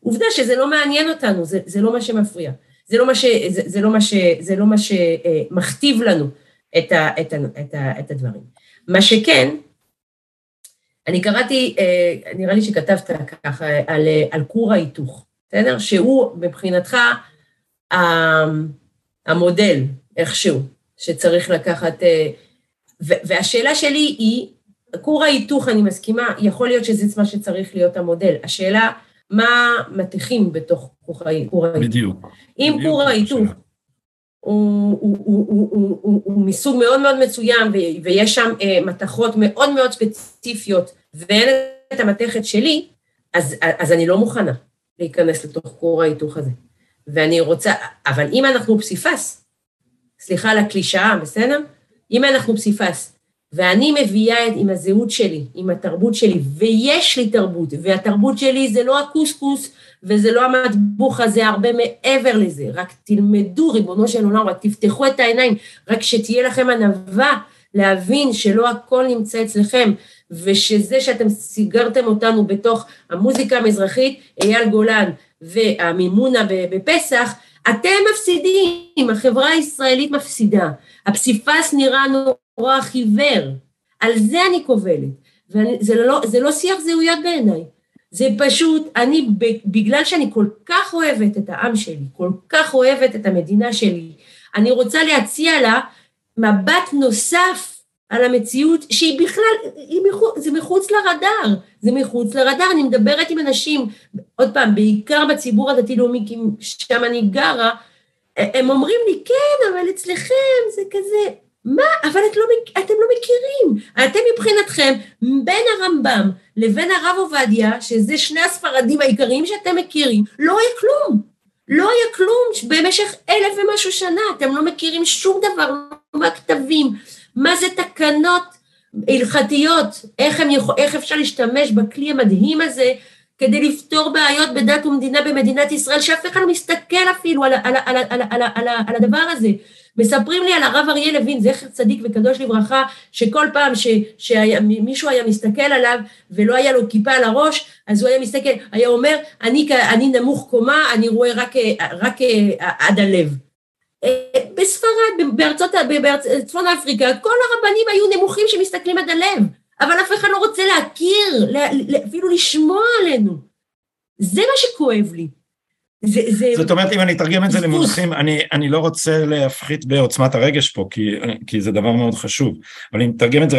עובדה שזה לא מעניין אותנו, זה, זה לא מה שמפריע. זה לא מה, ש, זה, זה לא מה, ש, זה לא מה שמכתיב לנו את, ה, את, ה, את, ה, את הדברים. מה שכן, אני קראתי, אה, נראה לי שכתבת ככה, על, על כור ההיתוך, בסדר? שהוא מבחינתך המודל, איכשהו, שצריך לקחת... אה, והשאלה שלי היא, כור ההיתוך, אני מסכימה, יכול להיות שזה מה שצריך להיות המודל. השאלה, מה מתיחים בתוך כור ההיתוך. בדיוק. אם כור ההיתוך הוא, הוא, הוא, הוא, הוא, הוא, מסוג מאוד מאוד מצוין, ויש שם אה, מתכות מאוד מאוד ספציפיות, ואין את המתכת שלי, אז, אז אני לא מוכנה להיכנס לתוך כור ההיתוך הזה. ואני רוצה, אבל אם אנחנו פסיפס, סליחה על הקלישאה, בסדר? אם אנחנו פסיפס, ואני מביאה עם הזהות שלי, עם התרבות שלי, ויש לי תרבות, והתרבות שלי זה לא הקוסקוס וזה לא המטבוחה, זה הרבה מעבר לזה. רק תלמדו, ריבונו של עולם, רק תפתחו את העיניים, רק שתהיה לכם ענווה להבין שלא הכל נמצא אצלכם, ושזה שאתם סיגרתם אותנו בתוך המוזיקה המזרחית, אייל גולן והמימונה בפסח, אתם מפסידים, החברה הישראלית מפסידה. הפסיפס נראה נורא חיוור. על זה אני קובלת. וזה לא, לא שיח זהויות בעיניי. זה פשוט, אני, בגלל שאני כל כך אוהבת את העם שלי, כל כך אוהבת את המדינה שלי, אני רוצה להציע לה מבט נוסף על המציאות שהיא בכלל, היא מחוץ, זה מחוץ לרדאר, זה מחוץ לרדאר, אני מדברת עם אנשים, עוד פעם, בעיקר בציבור הדתי-לאומי, כי שם אני גרה, הם אומרים לי, כן, אבל אצלכם זה כזה, מה? אבל את לא, אתם לא מכירים. אתם מבחינתכם, בין הרמב"ם לבין הרב עובדיה, שזה שני הספרדים העיקריים שאתם מכירים, לא היה כלום. לא היה כלום במשך אלף ומשהו שנה. אתם לא מכירים שום דבר, לא מהכתבים. מה זה תקנות הלכתיות? איך, יכול, איך אפשר להשתמש בכלי המדהים הזה כדי לפתור בעיות בדת ומדינה במדינת ישראל, שאף אחד לא מסתכל אפילו על, על, על, על, על, על, על הדבר הזה. מספרים לי על הרב אריה לוין, זכר צדיק וקדוש לברכה, שכל פעם שמישהו היה מסתכל עליו ולא היה לו כיפה על הראש, אז הוא היה מסתכל, היה אומר, אני, אני נמוך קומה, אני רואה רק, רק עד הלב. בספרד, בארצות, בצפון אפריקה, כל הרבנים היו נמוכים שמסתכלים עד הלב, אבל אף אחד לא רוצה להכיר, אפילו לשמוע עלינו. זה מה שכואב לי. זה, זה... זאת אומרת, אם אני אתרגם את זה למונחים, אני, אני לא רוצה להפחית בעוצמת הרגש פה, כי, כי זה דבר מאוד חשוב, אבל אם נתרגם את זה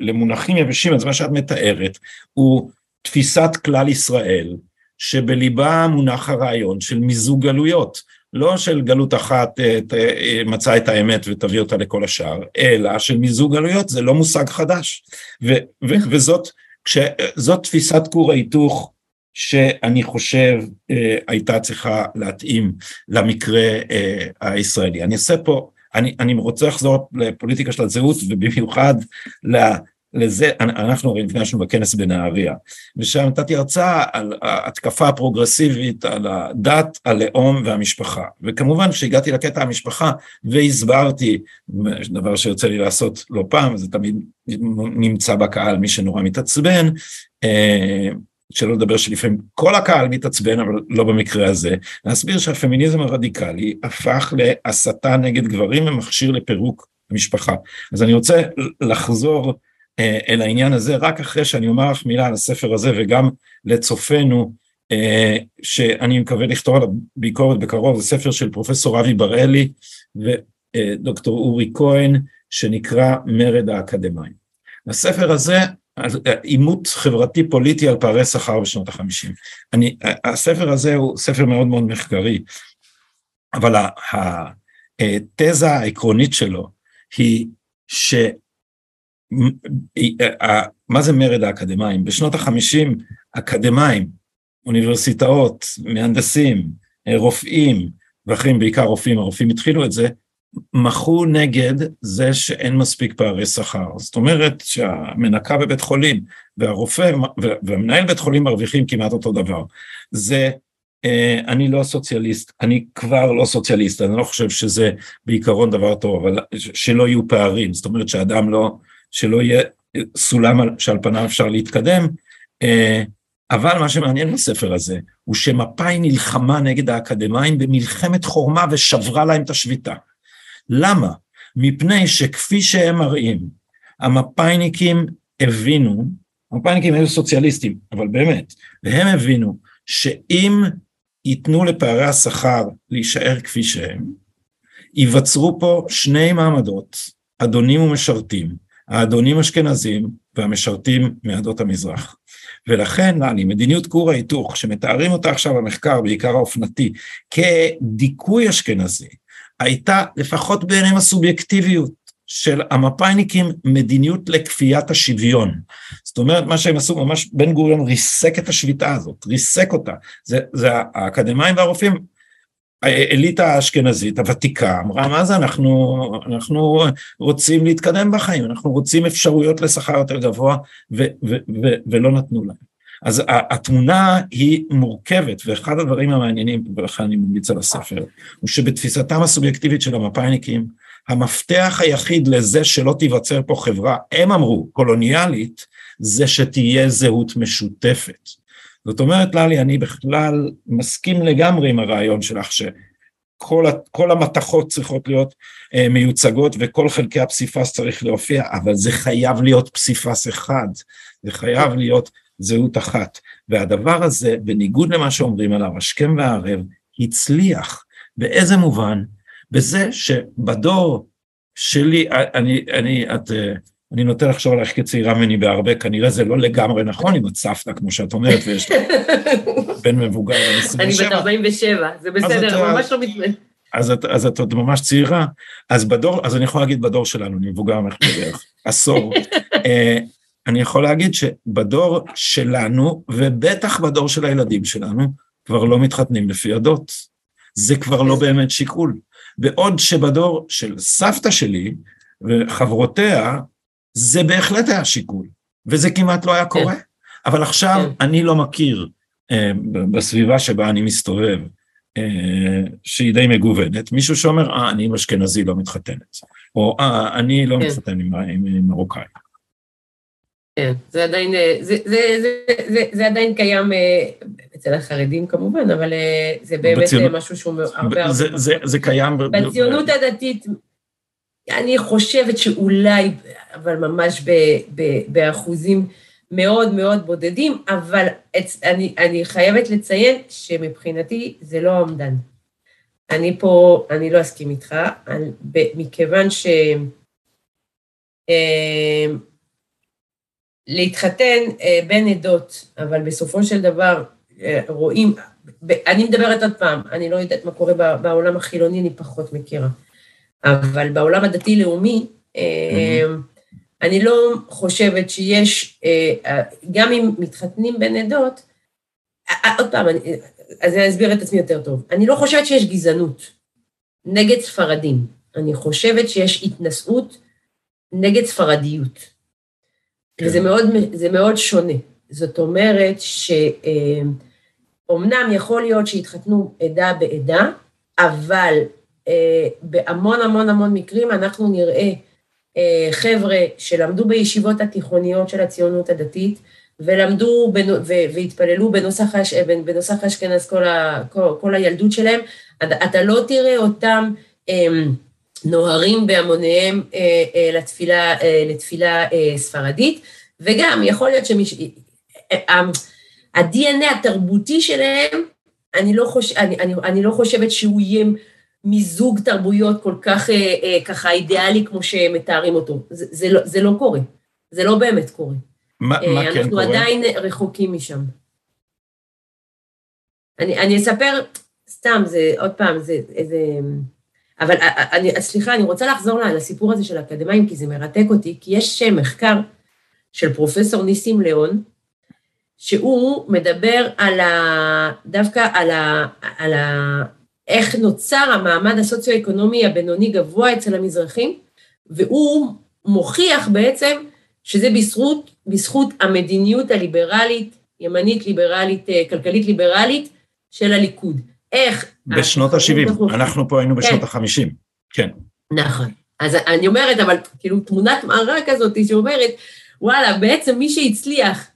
למונחים יבשים, אז מה שאת מתארת הוא תפיסת כלל ישראל, שבליבה מונח הרעיון של מיזוג גלויות, לא של גלות אחת אה, מצא את האמת ותביא אותה לכל השאר, אלא של מיזוג גלויות, זה לא מושג חדש, ו, ו, נכון. וזאת, כשזאת תפיסת כור ההיתוך שאני חושב אה, הייתה צריכה להתאים למקרה אה, הישראלי. אני אעשה פה אני, אני רוצה לחזור לפוליטיקה של הזהות, ובמיוחד לזה, אנחנו הרי נפגשנו בכנס בנהריה, ושם נתתי הרצאה על ההתקפה הפרוגרסיבית, על הדת, הלאום והמשפחה. וכמובן כשהגעתי לקטע המשפחה והסברתי, דבר שיוצא לי לעשות לא פעם, זה תמיד נמצא בקהל מי שנורא מתעצבן, אה, שלא לדבר שלפעמים כל הקהל מתעצבן, אבל לא במקרה הזה, להסביר שהפמיניזם הרדיקלי הפך להסתה נגד גברים ומכשיר לפירוק המשפחה. אז אני רוצה לחזור אה, אל העניין הזה רק אחרי שאני אומר לך מילה על הספר הזה וגם לצופינו אה, שאני מקווה לכתוב עליו ביקורת בקרוב, זה ספר של פרופסור אבי בראלי ודוקטור אורי כהן שנקרא מרד האקדמאים. הספר הזה עימות חברתי פוליטי על פערי שכר בשנות החמישים. אני, הספר הזה הוא ספר מאוד מאוד מחקרי, אבל התזה העקרונית שלו היא ש... מה זה מרד האקדמאים? בשנות החמישים אקדמאים, אוניברסיטאות, מהנדסים, רופאים ואחרים, בעיקר רופאים, הרופאים התחילו את זה, מחו נגד זה שאין מספיק פערי שכר. זאת אומרת שהמנקה בבית חולים והרופא והמנהל בית חולים מרוויחים כמעט אותו דבר. זה, אה, אני לא סוציאליסט, אני כבר לא סוציאליסט, אני לא חושב שזה בעיקרון דבר טוב, אבל שלא יהיו פערים, זאת אומרת שאדם לא, שלא יהיה סולם שעל פניו אפשר להתקדם, אה, אבל מה שמעניין בספר הזה, הוא שמפא"י נלחמה נגד האקדמאים במלחמת חורמה ושברה להם את השביתה. למה? מפני שכפי שהם מראים, המפא"יניקים הבינו, המפא"יניקים היו סוציאליסטים, אבל באמת, והם הבינו שאם ייתנו לפערי השכר להישאר כפי שהם, ייווצרו פה שני מעמדות, אדונים ומשרתים, האדונים אשכנזים והמשרתים מעדות המזרח. ולכן, נעלי, מדיניות כור ההיתוך, שמתארים אותה עכשיו במחקר, בעיקר האופנתי, כדיכוי אשכנזי, הייתה לפחות בעיניהם הסובייקטיביות של המפא"יניקים מדיניות לכפיית השוויון. זאת אומרת, מה שהם עשו, ממש בן גוריון ריסק את השביתה הזאת, ריסק אותה. זה, זה האקדמאים והרופאים, האליטה האשכנזית הוותיקה אמרה, מה זה, אנחנו, אנחנו רוצים להתקדם בחיים, אנחנו רוצים אפשרויות לשכר יותר גבוה, ו, ו, ו, ולא נתנו להם. אז התמונה היא מורכבת, ואחד הדברים המעניינים, ולכן אני ממליץ על הספר, הוא שבתפיסתם הסובייקטיבית של המפא"יניקים, המפתח היחיד לזה שלא תיווצר פה חברה, הם אמרו, קולוניאלית, זה שתהיה זהות משותפת. זאת אומרת, ללי, אני בכלל מסכים לגמרי עם הרעיון שלך, שכל המתכות צריכות להיות אה, מיוצגות וכל חלקי הפסיפס צריך להופיע, אבל זה חייב להיות פסיפס אחד, זה חייב להיות זהות אחת. והדבר הזה, בניגוד למה שאומרים עליו, השכם והערב, הצליח. באיזה מובן? בזה שבדור שלי, אני, אני, את, אני נוטה לחשוב עלייך כצעירה ממני בהרבה, כנראה זה לא לגמרי נכון עם הצפת, כמו שאת אומרת, ויש לך בן מבוגר בן 27. אני בת 47, זה בסדר, ממש לא מתמודד. אז את, אז את עוד ממש צעירה, אז בדור, אז אני יכול להגיד בדור שלנו, אני מבוגר ממך בערך עשור, אה, אני יכול להגיד שבדור שלנו, ובטח בדור של הילדים שלנו, כבר לא מתחתנים לפי עדות. זה כבר לא באמת שיקול. בעוד שבדור של סבתא שלי וחברותיה, זה בהחלט היה שיקול, וזה כמעט לא היה קורה. אבל עכשיו כן. אני לא מכיר אה, בסביבה שבה אני מסתובב, אה, שהיא די מגוונת, מישהו שאומר, אה, אני עם אשכנזי לא מתחתנת, או אה, אני לא כן. מתחתן עם, עם, עם מרוקאי. כן, זה עדיין, אה, זה, זה, זה, זה, זה עדיין קיים אה, אצל החרדים כמובן, אבל אה, זה באמת משהו שהוא הרבה הרבה... זה, קיים... בציונות הדתית, אני חושבת שאולי, אבל ממש ב, ב, באחוזים מאוד מאוד בודדים, אבל אני, אני חייבת לציין שמבחינתי זה לא האומדן. אני פה, אני לא אסכים איתך, מכיוון ש... להתחתן אה, בין עדות, אבל בסופו של דבר אה, רואים, אני מדברת עוד פעם, אני לא יודעת מה קורה בעולם החילוני, אני פחות מכירה, אבל בעולם הדתי-לאומי, אה, אני לא חושבת שיש, גם אם מתחתנים בין עדות, עוד פעם, אז אני אסביר את עצמי יותר טוב, אני לא חושבת שיש גזענות נגד ספרדים. אני חושבת שיש התנשאות נגד ספרדיות. כן. וזה מאוד, מאוד שונה. זאת אומרת שאומנם יכול להיות שהתחתנו עדה בעדה, אבל אה, בהמון המון המון מקרים אנחנו נראה אה, חבר'ה שלמדו בישיבות התיכוניות של הציונות הדתית, ולמדו והתפללו בנוסח, בנוסח אשכנז כל, ה, כל, כל הילדות שלהם, אתה לא תראה אותם אמ, נוהרים בהמוניהם אה, אה, לתפילה, אה, לתפילה ספרדית, וגם יכול להיות שמש... ה-DNA התרבותי שלהם, אני לא, חוש... אני, אני, אני לא חושבת שהוא יהיה מיזוג תרבויות כל כך ככה אידיאלי כמו שמתארים אותו. זה, זה, לא, זה לא קורה, זה לא באמת קורה. מה, מה כן קורה? אנחנו עדיין רחוקים משם. אני, אני אספר, סתם, זה, עוד פעם, זה איזה... אבל אני, סליחה, אני רוצה לחזור לסיפור הזה של האקדמאים, כי זה מרתק אותי, כי יש מחקר של פרופסור ניסים ליאון, שהוא מדבר על ה... דווקא על ה... על ה... איך נוצר המעמד הסוציו-אקונומי הבינוני גבוה אצל המזרחים, והוא מוכיח בעצם שזה בזכות, בזכות המדיניות הליברלית, ימנית ליברלית, אה, כלכלית ליברלית של הליכוד. איך... בשנות ה-70, אנחנו פה היינו בשנות כן. ה-50, כן. נכון. אז אני אומרת, אבל כאילו תמונת מראה כזאת שאומרת, וואלה, בעצם מי שהצליח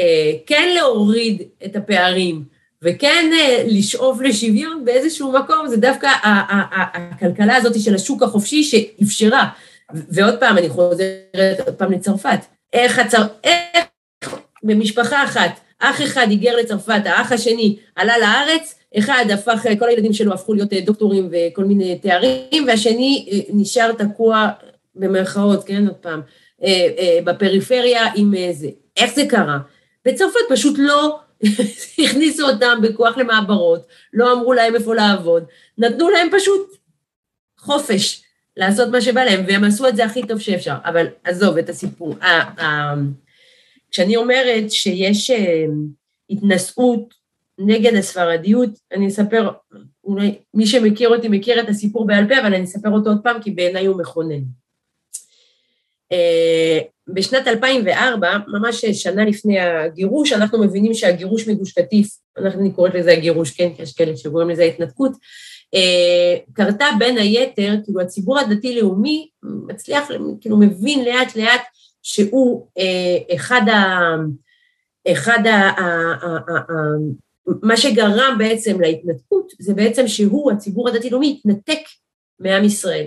אה, כן להוריד את הפערים וכן אה, לשאוף לשוויון באיזשהו מקום, זה דווקא הכלכלה הזאת של השוק החופשי שאפשרה. ועוד פעם, אני חוזרת עוד פעם לצרפת. איך, הצר... איך במשפחה אחת, אח אחד היגר לצרפת, האח השני עלה לארץ, אחד הפך, כל הילדים שלו הפכו להיות אה, דוקטורים וכל מיני תארים, והשני אה, נשאר תקוע במרכאות, כן, עוד פעם, אה, בפריפריה עם זה. איך זה קרה? בצרפת פשוט לא הכניסו אותם בכוח למעברות, לא אמרו להם איפה לעבוד, נתנו להם פשוט חופש לעשות מה שבא להם, והם עשו את זה הכי טוב שאפשר. אבל עזוב את הסיפור. כשאני אומרת שיש התנשאות נגד הספרדיות, אני אספר, אולי מי שמכיר אותי מכיר את הסיפור בעל פה, אבל אני אספר אותו עוד פעם, כי בעיניי הוא מכונן. אה, בשנת 2004, ממש שנה לפני הגירוש, אנחנו מבינים שהגירוש מגוש קטיף, אני קוראת לזה הגירוש, כן, כי יש כאלה שקוראים לזה התנתקות, אה, קרתה בין היתר, כאילו הציבור הדתי-לאומי מצליח, כאילו מבין לאט לאט שהוא אה, אחד ה... אחד. מה שגרם בעצם להתנתקות זה בעצם שהוא, הציבור הדתי-לאומי, התנתק מעם ישראל.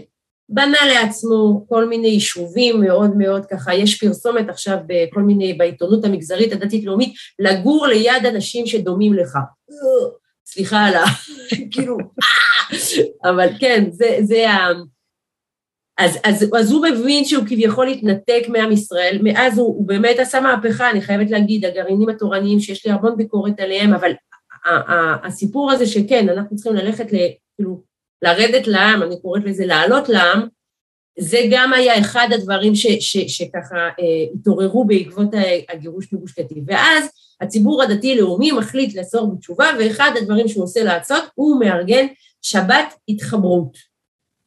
בנה לעצמו כל מיני יישובים מאוד מאוד ככה, יש פרסומת עכשיו בכל מיני, בעיתונות המגזרית הדתית-לאומית, לגור ליד אנשים שדומים לך. סליחה על ה... כאילו, אה! אבל כן, זה, זה ה... אז, אז, אז הוא מבין שהוא כביכול התנתק מעם ישראל, מאז הוא, הוא באמת עשה מהפכה, אני חייבת להגיד, הגרעינים התורניים שיש לי המון ביקורת עליהם, אבל הסיפור הזה שכן, אנחנו צריכים ללכת, ל, כאילו, לרדת לעם, אני קוראת לזה לעלות לעם, זה גם היה אחד הדברים ש, ש, שככה אה, התעוררו בעקבות הגירוש מגוש קטיף. ואז הציבור הדתי-לאומי מחליט לעצור בתשובה, ואחד הדברים שהוא עושה לעשות, הוא מארגן שבת התחברות.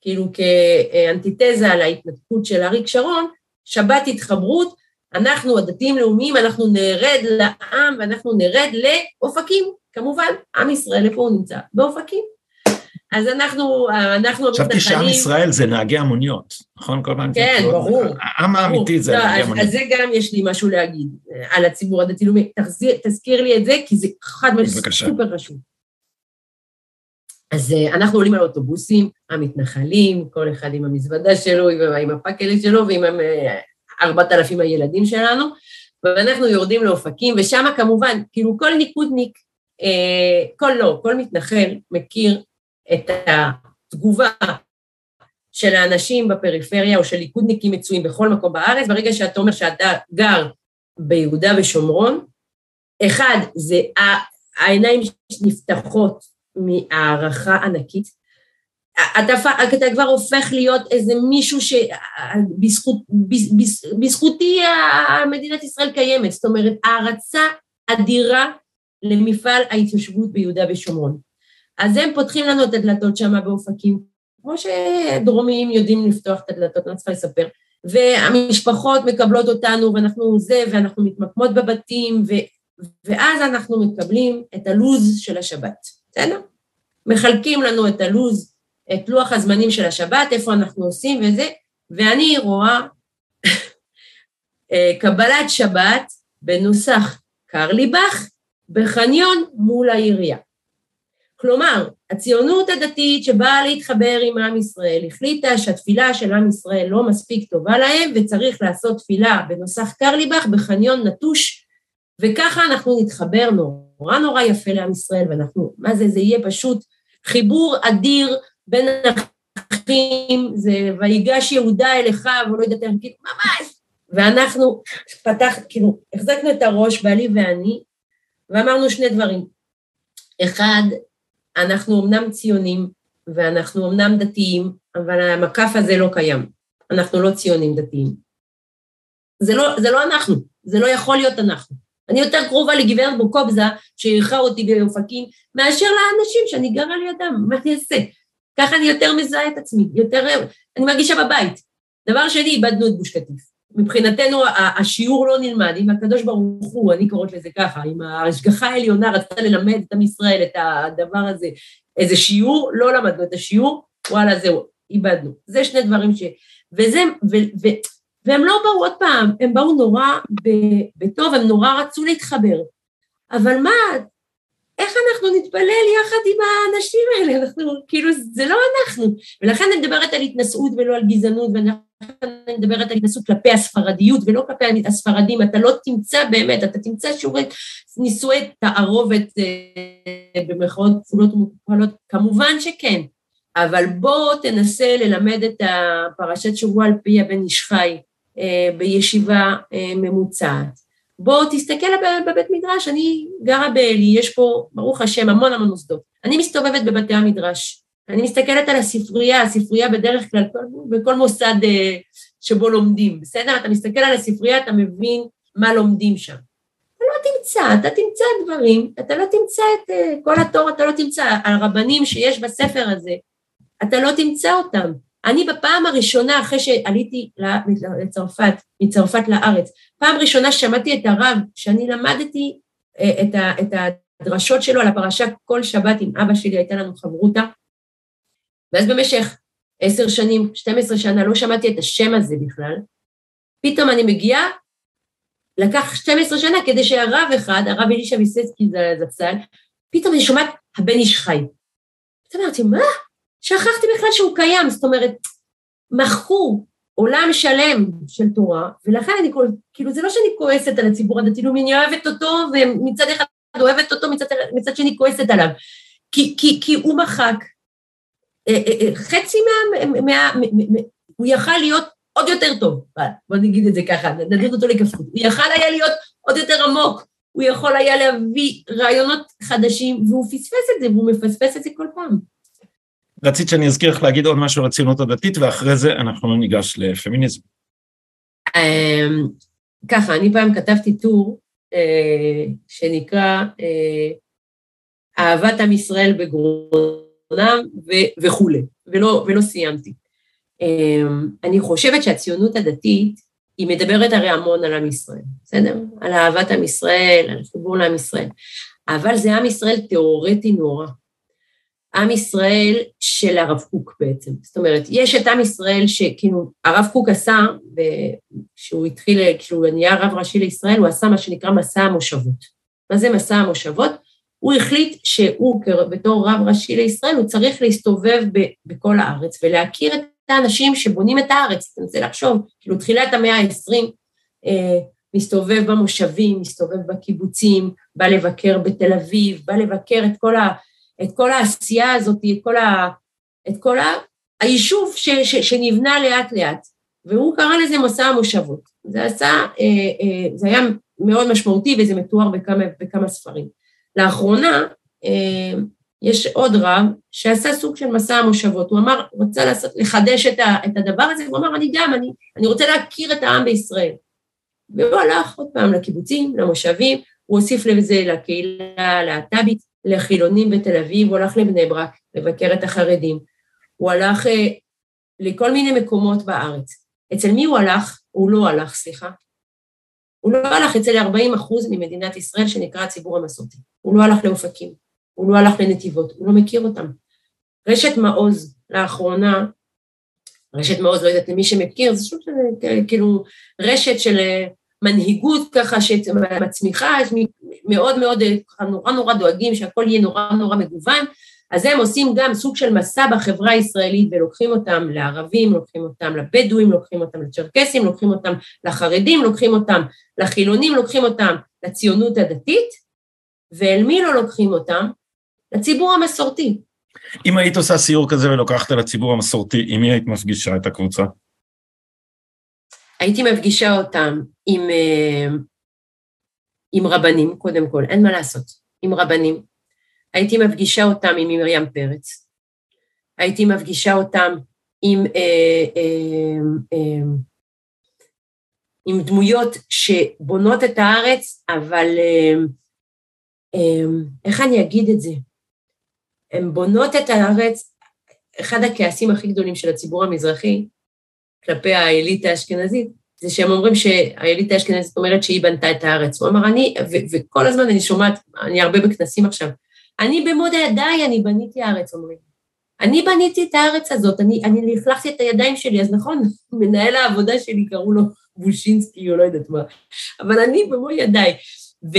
כאילו כאנטיתזה להתנתקות של אריק שרון, שבת התחברות, אנחנו הדתיים-לאומיים, אנחנו נרד לעם ואנחנו נרד לאופקים, כמובן, עם ישראל, איפה הוא נמצא? באופקים. אז אנחנו, אנחנו חשבתי שעם ישראל זה נהגי המוניות, נכון? כל פעם... כן, ברור. העם האמיתי זה לא, נהגי המוניות. אז זה גם יש לי משהו להגיד אה, על הציבור הדתי-לאומי. תזכיר לי את זה, כי זה חד משמעית סופר חשוב. אז אה, אנחנו עולים על אוטובוסים, המתנחלים, כל אחד עם המזוודה שלו, עם הפאקלית שלו ועם אה, ארבעת אלפים הילדים שלנו, ואנחנו יורדים לאופקים, ושם כמובן, כאילו כל ניקודניק, כל לא, כל מתנחל מכיר את התגובה של האנשים בפריפריה או של ליכודניקים מצויים בכל מקום בארץ, ברגע שאתה אומר שאתה גר ביהודה ושומרון, אחד, זה העיניים נפתחות מהערכה ענקית, אתה, אתה כבר הופך להיות איזה מישהו שבזכות, בזכותי מדינת ישראל קיימת, זאת אומרת, הערצה אדירה למפעל ההתיישבות ביהודה ושומרון. אז הם פותחים לנו את הדלתות שם באופקים, כמו שדרומיים יודעים לפתוח את הדלתות, אני לא צריכה לספר. והמשפחות מקבלות אותנו, ואנחנו זה, ואנחנו מתמקמות בבתים, ו, ואז אנחנו מקבלים את הלו"ז של השבת, בסדר? מחלקים לנו את הלו"ז, את לוח הזמנים של השבת, איפה אנחנו עושים וזה, ואני רואה אה, קבלת שבת בנוסח קרליבך בחניון מול העירייה. כלומר, הציונות הדתית שבאה להתחבר עם עם ישראל החליטה שהתפילה של עם ישראל לא מספיק טובה להם וצריך לעשות תפילה בנוסח קרליבך בחניון נטוש וככה אנחנו נתחבר נורא נורא יפה לעם ישראל ואנחנו, מה זה, זה יהיה פשוט חיבור אדיר בין אחים, זה ויגש יהודה אל אחיו, או לא יודעת איך, כאילו, ממש. ואנחנו פתח, כאילו, החזקנו את הראש, בעלי ואני, ואמרנו שני דברים. אחד, אנחנו אמנם ציונים, ואנחנו אמנם דתיים, אבל המקף הזה לא קיים. אנחנו לא ציונים דתיים. זה לא, זה לא אנחנו, זה לא יכול להיות אנחנו. אני יותר קרובה לגברת בוקובזה, שאירחה אותי באופקים, מאשר לאנשים שאני גרה לידם, מה אני אעשה? ככה אני יותר מזהה את עצמי, יותר, אני מרגישה בבית. דבר שני, איבדנו את גוש קטיף. מבחינתנו השיעור לא נלמד, אם הקדוש ברוך הוא, אני קוראת לזה ככה, אם ההשגחה העליונה רצתה ללמד את עם ישראל את הדבר הזה, איזה שיעור, לא למדנו את השיעור, וואלה, זהו, איבדנו. זה שני דברים ש... וזה, ו, ו, והם לא באו עוד פעם, הם באו נורא בטוב, הם נורא רצו להתחבר. אבל מה, איך אנחנו נתפלל יחד עם האנשים האלה? אנחנו, כאילו, זה לא אנחנו. ולכן אני מדברת על התנשאות ולא על גזענות, ולכן אני מדברת על התנשאות כלפי הספרדיות ולא כלפי הספרדים. אתה לא תמצא באמת, אתה תמצא שיעורי נישואי תערובת אה, במרכאות כפולות ומקופלות, כמובן שכן. אבל בוא תנסה ללמד את הפרשת שבוע על פי הבן איש חי בישיבה אה, ממוצעת. בוא תסתכל בבית מדרש, אני גרה באלי, יש פה, ברוך השם, המון המון מוסדות. אני מסתובבת בבתי המדרש, אני מסתכלת על הספרייה, הספרייה בדרך כלל, בכל מוסד אה, שבו לומדים, בסדר? אתה מסתכל על הספרייה, אתה מבין מה לומדים שם. אתה לא תמצא, אתה תמצא דברים, אתה לא תמצא את אה, כל התור, אתה לא תמצא, הרבנים שיש בספר הזה, אתה לא תמצא אותם. אני בפעם הראשונה, אחרי שעליתי לצרפת, מצרפת לארץ, פעם ראשונה שמעתי את הרב, שאני למדתי אה, את, ה, את הדרשות שלו על הפרשה כל שבת עם אבא שלי, הייתה לנו חברותה, ואז במשך עשר שנים, 12 שנה, לא שמעתי את השם הזה בכלל, פתאום אני מגיעה, לקח 12 שנה כדי שהרב אחד, הרב אלישע ויסצקי זצ"ל, פתאום אני שומעת הבן איש חי. פתאום אמרתי, מה? שכחתי בכלל שהוא קיים, זאת אומרת, מכרו עולם שלם של תורה, ולכן אני, כאילו, זה לא שאני כועסת על הציבור הדתי לאומי, אני אוהבת אותו, ומצד אחד אוהבת אותו, מצד, מצד שני כועסת עליו. כי, כי, כי הוא מחק אה, אה, אה, חצי מה... מה, מה, מה הוא יכל להיות עוד יותר טוב, בוא נגיד את זה ככה, נדיר אותו לכפות, הוא יכל היה להיות עוד יותר עמוק, הוא יכול היה להביא רעיונות חדשים, והוא פספס את זה, והוא מפספס את זה כל פעם. רצית שאני אזכיר לך להגיד עוד משהו על הציונות הדתית, ואחרי זה אנחנו ניגש לפמיניזם. אמ, ככה, אני פעם כתבתי טור אה, שנקרא אה, אהבת עם ישראל בגרונם וכולי, ולא, ולא סיימתי. אמ, אני חושבת שהציונות הדתית, היא מדברת הרי המון על עם ישראל, בסדר? על אהבת עם ישראל, על חיבור לעם ישראל. אבל זה עם ישראל תיאורטי נורא. עם ישראל של הרב קוק בעצם. זאת אומרת, יש את עם ישראל שכאילו הרב קוק עשה, כשהוא התחיל, כשהוא נהיה רב ראשי לישראל, הוא עשה מה שנקרא מסע המושבות. מה זה מסע המושבות? הוא החליט שהוא בתור רב ראשי לישראל, הוא צריך להסתובב ב- בכל הארץ ולהכיר את האנשים שבונים את הארץ. אתה רוצה לחשוב, כאילו תחילת המאה ה-20, אה, מסתובב במושבים, מסתובב בקיבוצים, בא לבקר בתל אביב, בא לבקר את כל ה... את כל העשייה הזאת, את כל, ה, את כל ה, היישוב ש, ש, שנבנה לאט לאט, והוא קרא לזה מסע המושבות. זה עשה, אה, אה, זה היה מאוד משמעותי וזה מתואר בכמה, בכמה ספרים. לאחרונה אה, יש עוד רב שעשה סוג של מסע המושבות, הוא אמר, הוא רצה לעשות, לחדש את, ה, את הדבר הזה, הוא אמר, אני גם, אני, אני רוצה להכיר את העם בישראל. והוא הלך עוד פעם לקיבוצים, למושבים, הוא הוסיף לזה לקהילה הלהט"בית, לחילונים בתל אביב, הוא הלך לבני ברק לבקר את החרדים. הוא הלך אה, לכל מיני מקומות בארץ. אצל מי הוא הלך? הוא לא הלך, סליחה. הוא לא הלך אצל 40 אחוז ממדינת ישראל שנקרא הציבור המסורתי. הוא לא הלך לאופקים, הוא לא הלך לנתיבות, הוא לא מכיר אותם. רשת מעוז לאחרונה, רשת מעוז, לא יודעת למי שמכיר, זה שוב כאילו רשת של אה, מנהיגות ככה שמצמיחה, מאוד מאוד, נורא נורא דואגים שהכל יהיה נורא נורא מגוון, אז הם עושים גם סוג של מסע בחברה הישראלית ולוקחים אותם לערבים, לוקחים אותם לבדואים, לוקחים אותם לצ'רקסים, לוקחים אותם לחרדים, לוקחים אותם לחילונים, לוקחים אותם לציונות הדתית, ואל מי לא לוקחים אותם? לציבור המסורתי. אם היית עושה סיור כזה ולוקחת לציבור המסורתי, עם מי היית מפגישה את הקבוצה? הייתי מפגישה אותם עם, אה, עם רבנים, קודם כל, אין מה לעשות, עם רבנים. הייתי מפגישה אותם עם מרים פרץ. הייתי מפגישה אותם עם, אה, אה, אה, עם דמויות שבונות את הארץ, אבל איך אני אגיד את זה? הן בונות את הארץ, אחד הכעסים הכי גדולים של הציבור המזרחי כלפי האליטה האשכנזית, זה שהם אומרים שהאליטה האשכנזית אומרת שהיא בנתה את הארץ. הוא אמר, אני, ו- וכל הזמן אני שומעת, אני הרבה בכנסים עכשיו, אני במו ידיי, אני בניתי הארץ, אומרים. אני בניתי את הארץ הזאת, אני, אני לכלכתי את הידיים שלי, אז נכון, מנהל העבודה שלי קראו לו בושינסקי או לא יודעת מה, אבל אני במו ידיי. ו,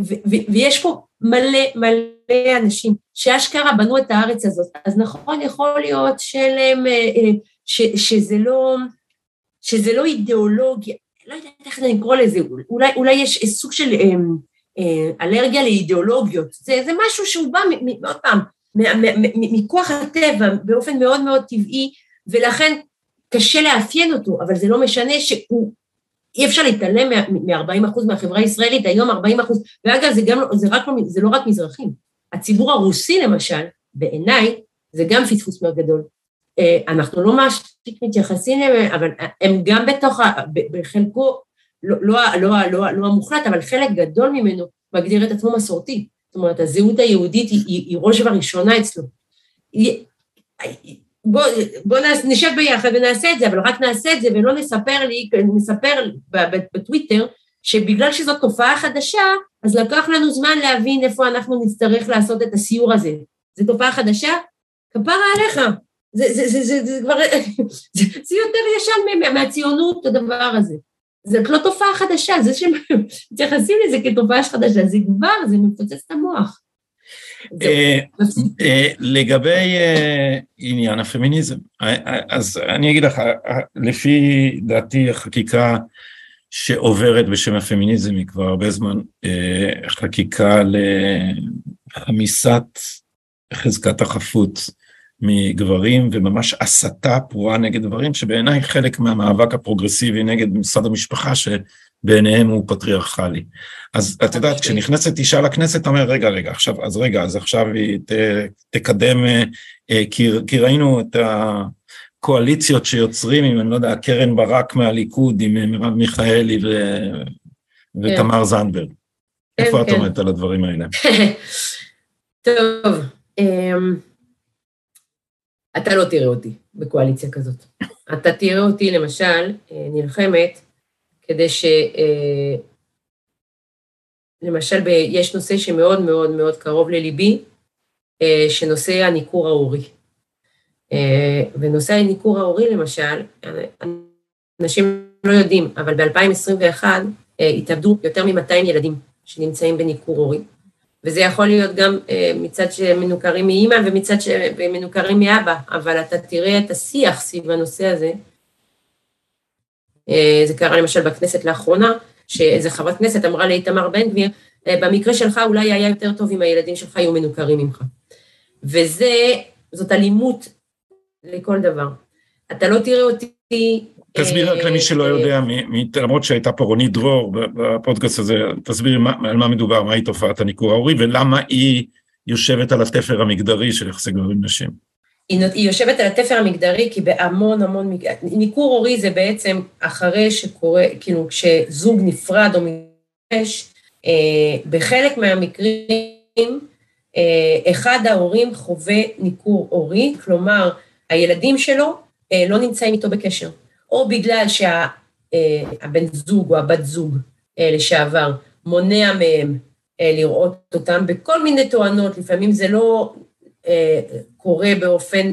ו, ו, ויש פה מלא מלא אנשים שאשכרה בנו את הארץ הזאת, אז נכון, יכול להיות שלהם, אה, אה, ש, שזה לא, שזה לא אידיאולוגיה, לא יודעת איך אני לקרוא לזה, אולי, אולי יש סוג של אה, אה, אלרגיה לאידיאולוגיות, זה, זה משהו שהוא בא, עוד פעם, מכוח הטבע באופן מאוד מאוד טבעי, ולכן קשה לאפיין אותו, אבל זה לא משנה שהוא, אי אפשר להתעלם מ-40% מהחברה הישראלית, היום 40%, ואגב, זה, גם, זה, רק, זה לא רק מזרחים. הציבור הרוסי למשל, בעיניי, זה גם פספוס מאוד גדול. אה, אנחנו לא מספיק מתייחסים אליהם, אבל הם גם בתוך, בחלקו, לא, לא, לא, לא, לא המוחלט, אבל חלק גדול ממנו מגדיר את עצמו מסורתי. זאת אומרת, הזהות היהודית היא, היא, היא ראש וראשונה אצלו. בוא, בוא נשב ביחד ונעשה את זה, אבל רק נעשה את זה ולא נספר לי, נספר בטוויטר, שבגלל שזאת תופעה חדשה, אז לקח לנו זמן להבין איפה אנחנו נצטרך לעשות את הסיור הזה. זו תופעה חדשה? כפרה עליך. זה, זה, זה, זה, זה כבר, זה, זה יותר ישן מהציונות, הדבר הזה. זאת לא תופעה חדשה, זה שמתייחסים לזה כתופעה חדשה, זה כבר, זה מפוצץ את המוח. אה, אה, לגבי אה, עניין הפמיניזם, אז אני אגיד לך, לפי דעתי החקיקה שעוברת בשם הפמיניזם היא כבר הרבה זמן חקיקה לחמיסת חזקת החפות מגברים וממש הסתה פרועה נגד גברים שבעיניי חלק מהמאבק הפרוגרסיבי נגד משרד המשפחה שבעיניהם הוא פטריארכלי. אז את יודעת, כשנכנסת אישה לכנסת, אתה אומר, רגע, רגע, עכשיו, אז רגע, אז עכשיו היא ת, תקדם, אה, אה, כי, כי ראינו את הקואליציות שיוצרים עם, אני לא יודע, קרן ברק מהליכוד, עם מרב מיכאלי ו, ותמר כן. זנדברג. כן, איפה כן. את עומדת על הדברים האלה? טוב, אמ, אתה לא תראה אותי בקואליציה כזאת. אתה תראה אותי, למשל, אה, נלחמת כדי ש... אה, למשל, יש נושא שמאוד מאוד מאוד קרוב לליבי, אה, שנושא הניכור ההורי. ונושא הניכור ההורי, למשל, אנשים לא יודעים, אבל ב-2021 התאבדו יותר מ-200 ילדים שנמצאים בניכור הורי. וזה יכול להיות גם אה, מצד שמנוכרים מאימא ומצד שמנוכרים מאבא, אבל אתה תראה את השיח סביב הנושא הזה. אה, זה קרה למשל בכנסת לאחרונה, שאיזה חברת כנסת אמרה לאיתמר בן גביר, אה, במקרה שלך אולי היה יותר טוב אם הילדים שלך היו מנוכרים ממך. וזה, זאת אלימות לכל דבר. אתה לא תראה אותי תסביר רק למי שלא יודע, למרות שהייתה פה רונית דרור בפודקאסט הזה, תסבירי על מה מדובר, מהי תופעת הניכור ההורי ולמה היא יושבת על התפר המגדרי של יחסי גברים נשים. היא יושבת על התפר המגדרי כי בהמון המון, ניכור הורי זה בעצם אחרי שקורה, כאילו כשזוג נפרד או מתגרש, אה, בחלק מהמקרים אה, אחד ההורים חווה ניכור הורי, כלומר הילדים שלו אה, לא נמצאים איתו בקשר, או בגלל שהבן שה, זוג או הבת זוג לשעבר מונע מהם לראות אותם בכל מיני תואנות, לפעמים זה לא קורה באופן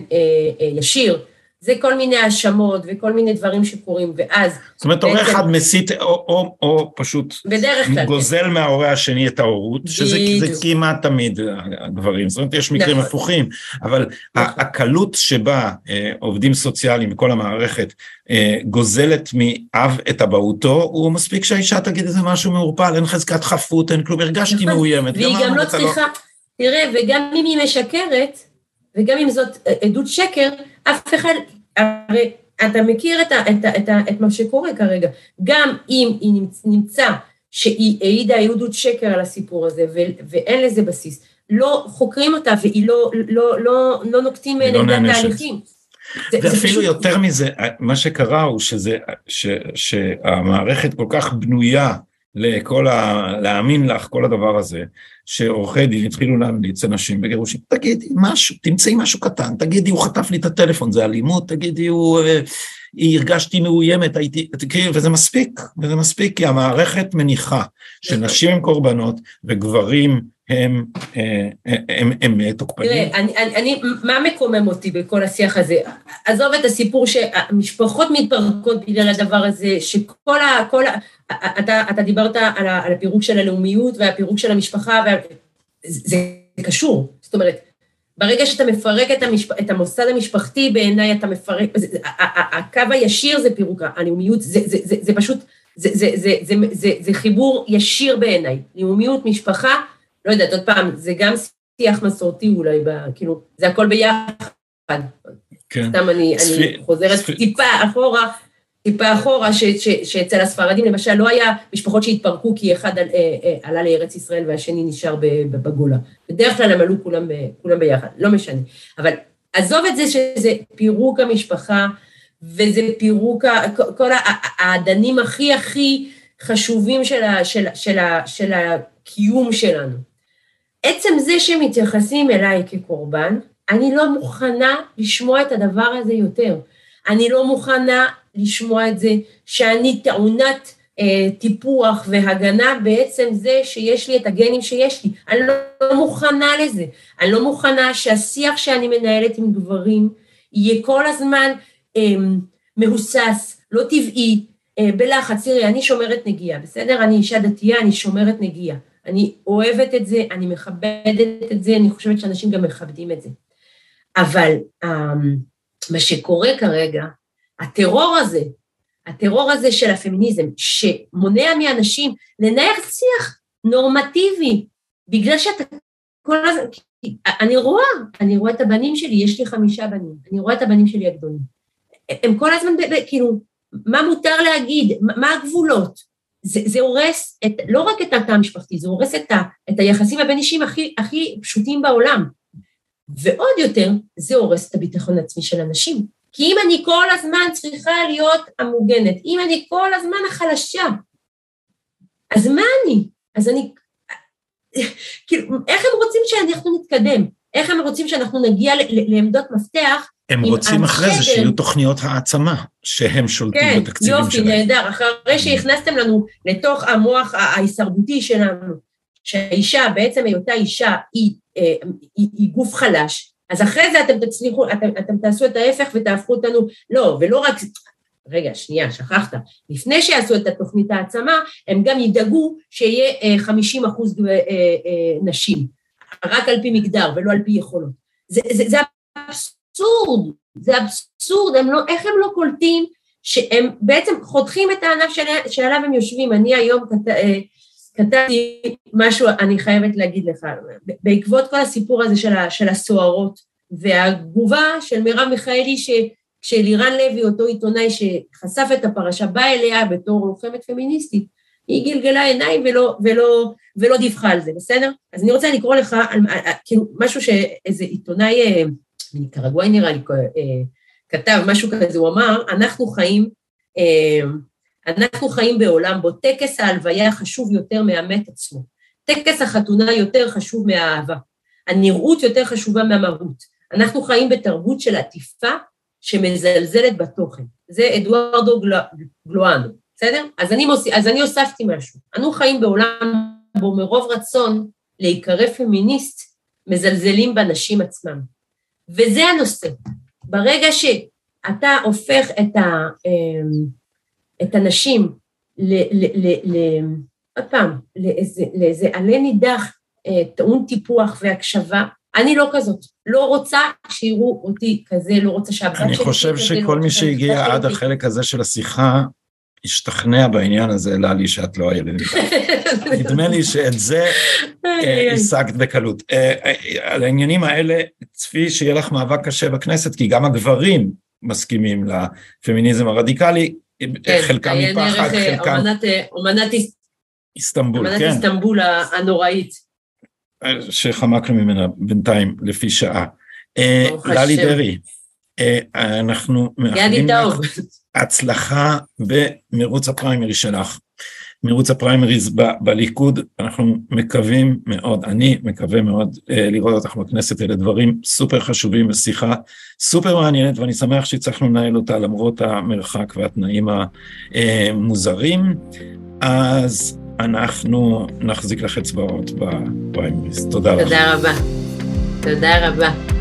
ישיר, זה כל מיני האשמות וכל מיני דברים שקורים, ואז... זאת אומרת, הורה אחד מסית או, או, או פשוט... בדרך כלל. כן. גוזל כן. מההורה השני את ההורות, שזה כמעט תמיד הגברים, זאת אומרת, יש מקרים נכון. הפוכים, אבל נכון. הקלות שבה אה, עובדים סוציאליים וכל המערכת אה, גוזלת מאב את אבהותו, הוא מספיק שהאישה תגיד איזה משהו מעורפל, אין חזקת חפות, אין כלום, הרגשתי נכון. מאוימת. והיא גם לא צריכה, לא... תראה, וגם אם היא משקרת, וגם אם זאת עדות שקר, אף אחד, הרי אתה מכיר את, ה, את, ה, את, ה, את מה שקורה כרגע. גם אם היא נמצא שהיא העידה עדות שקר על הסיפור הזה, ו, ואין לזה בסיס, לא חוקרים אותה והיא לא, לא, לא, לא נוקטים לא נגדה תהליכים. ואפילו יותר מזה, מה שקרה הוא שזה, ש, שהמערכת כל כך בנויה לכל ה... להאמין לך, כל הדבר הזה, שעורכי דין התחילו להמליץ אנשים בגירושים, תגידי משהו, תמצאי משהו קטן, תגידי הוא חטף לי את הטלפון, זה אלימות, תגידי הוא... אה, הרגשתי מאוימת, הייתי, כאילו, וזה מספיק, וזה מספיק, כי המערכת מניחה שנשים הם קורבנות וגברים הם, אה, הם, הם, הם תוקפנים. תראה, אני, אני, אני, מה מקומם אותי בכל השיח הזה? עזוב את הסיפור שהמשפחות מתפרקות בגלל הדבר הזה, שכל ה... כל ה אתה, אתה דיברת על, על הפירוק של הלאומיות והפירוק של המשפחה, וה, זה, זה קשור. זאת אומרת, ברגע שאתה מפרק את, המשפ... את המוסד המשפחתי, בעיניי אתה מפרק, זה, הקו הישיר זה פירוק הלאומיות, זה, זה, זה, זה פשוט, זה, זה, זה, זה, זה, זה, זה חיבור ישיר בעיניי. לאומיות, משפחה, לא יודעת, עוד פעם, זה גם שיח מסורתי אולי, ב, כאילו, זה הכל ביחד. כן. סתם אני, ספי, אני חוזרת ספי. טיפה אחורה, טיפה אחורה, ש, ש, שאצל הספרדים למשל לא היה משפחות שהתפרקו כי אחד על, אה, אה, עלה לארץ ישראל והשני נשאר בגולה. בדרך כלל הם עלו כולם, כולם ביחד, לא משנה. אבל עזוב את זה שזה פירוק המשפחה, וזה פירוק, כל האדנים הכי הכי חשובים של, ה, של, של, ה, של הקיום שלנו. עצם זה שמתייחסים אליי כקורבן, אני לא מוכנה לשמוע את הדבר הזה יותר. אני לא מוכנה לשמוע את זה שאני טעונת אה, טיפוח והגנה בעצם זה שיש לי את הגנים שיש לי. אני לא, לא מוכנה לזה. אני לא מוכנה שהשיח שאני מנהלת עם גברים יהיה כל הזמן אה, מהוסס, לא טבעי, אה, בלחץ. תראי, אני שומרת נגיעה, בסדר? אני אישה דתייה, אני שומרת נגיעה. אני אוהבת את זה, אני מכבדת את זה, אני חושבת שאנשים גם מכבדים את זה. אבל um, מה שקורה כרגע, הטרור הזה, הטרור הזה של הפמיניזם, שמונע מאנשים לנהל שיח נורמטיבי, בגלל שאתה כל הזמן, אני רואה, אני רואה את הבנים שלי, יש לי חמישה בנים, אני רואה את הבנים שלי הגדולים. הם כל הזמן, כאילו, מה מותר להגיד, מה הגבולות? זה, זה הורס את, לא רק את התא המשפחתי, זה הורס את, ה, את היחסים הבין-אישיים הכי, הכי פשוטים בעולם. ועוד יותר, זה הורס את הביטחון העצמי של אנשים. כי אם אני כל הזמן צריכה להיות המוגנת, אם אני כל הזמן החלשה, אז מה אני? אז אני... כאילו, איך הם רוצים שאנחנו נתקדם? איך הם רוצים שאנחנו נגיע לעמדות מפתח הם רוצים אחרי זה שיהיו תוכניות העצמה, שהם שולטים כן, בתקציבים שלהם. כן, יופי, נהדר. אחרי שהכנסתם לנו לתוך המוח ההישרדותי שלנו, שהאישה, בעצם היותה אישה, היא, היא, אה, היא, היא גוף חלש, אז אחרי זה אתם תצליחו, אתם, אתם תעשו את ההפך ותהפכו אותנו, לא, ולא רק, רגע, שנייה, שכחת, לפני שיעשו את התוכנית העצמה, הם גם ידאגו שיהיה 50 אה, אחוז אה, נשים, רק על פי מגדר ולא על פי יכולות. זה, זה, זה אבסורד, זה אבסורד, הם לא, איך הם לא קולטים שהם בעצם חותכים את הענף של, שעליו הם יושבים. אני היום אה, כתבתי משהו, אני חייבת להגיד לך, בעקבות כל הסיפור הזה של, ה, של הסוהרות, והתגובה של מרב מיכאלי, ש, כשלירן לוי, אותו עיתונאי שחשף את הפרשה, בא אליה בתור לוחמת פמיניסטית, היא גלגלה עיניים ולא, ולא, ולא דיווחה על זה, בסדר? אז אני רוצה לקרוא לך על, כאילו, משהו שאיזה עיתונאי מקרגוואי נראה לי, אה, כתב משהו כזה, הוא אמר, אנחנו חיים, אה, אנחנו חיים בעולם בו טקס ההלוויה חשוב יותר מהמת עצמו. טקס החתונה יותר חשוב מהאהבה. הנראות יותר חשובה מהמהות. אנחנו חיים בתרבות של עטיפה שמזלזלת בתוכן. זה אדוארדו גלואנו, בסדר? אז אני, מוס... אז אני הוספתי משהו. אנו חיים בעולם בו מרוב רצון להיקרא פמיניסט, מזלזלים בנשים עצמם. וזה הנושא. ברגע שאתה הופך את, ה, אמ, את הנשים ל... ל, ל, ל עוד פעם, לאיזה, לאיזה עלה נידח אה, טעון טיפוח והקשבה, אני לא כזאת. לא רוצה שיראו אותי כזה, לא רוצה שהבת שלי... אני חושב שכל לא מי שהגיע עד החלק הזה של השיחה, השתכנע בעניין הזה, ללי, שאת לא הילד. נדמה לי שאת זה אה, השגת בקלות. אה, על העניינים האלה, צפי שיהיה לך מאבק קשה בכנסת, כי גם הגברים מסכימים לפמיניזם הרדיקלי, כן, חלקם מפחד, חלקם... אומנת איסטנבול, כן. אמנת איסטנבול הנוראית. שחמקנו ממנה בינתיים לפי שעה. אה, ללי דרעי, אה, אנחנו מאחלים לך הצלחה במרוץ הפריימריז שלך. מרוץ הפריימריז ב- בליכוד, אנחנו מקווים מאוד, אני מקווה מאוד אה, לראות אותך בכנסת, אלה דברים סופר חשובים ושיחה סופר מעניינת ואני שמח שהצלחנו לנהל אותה למרות המרחק והתנאים המוזרים. אז אנחנו נחזיק לך אצבעות בפריימריז. תודה לך. תודה רבה. תודה רבה.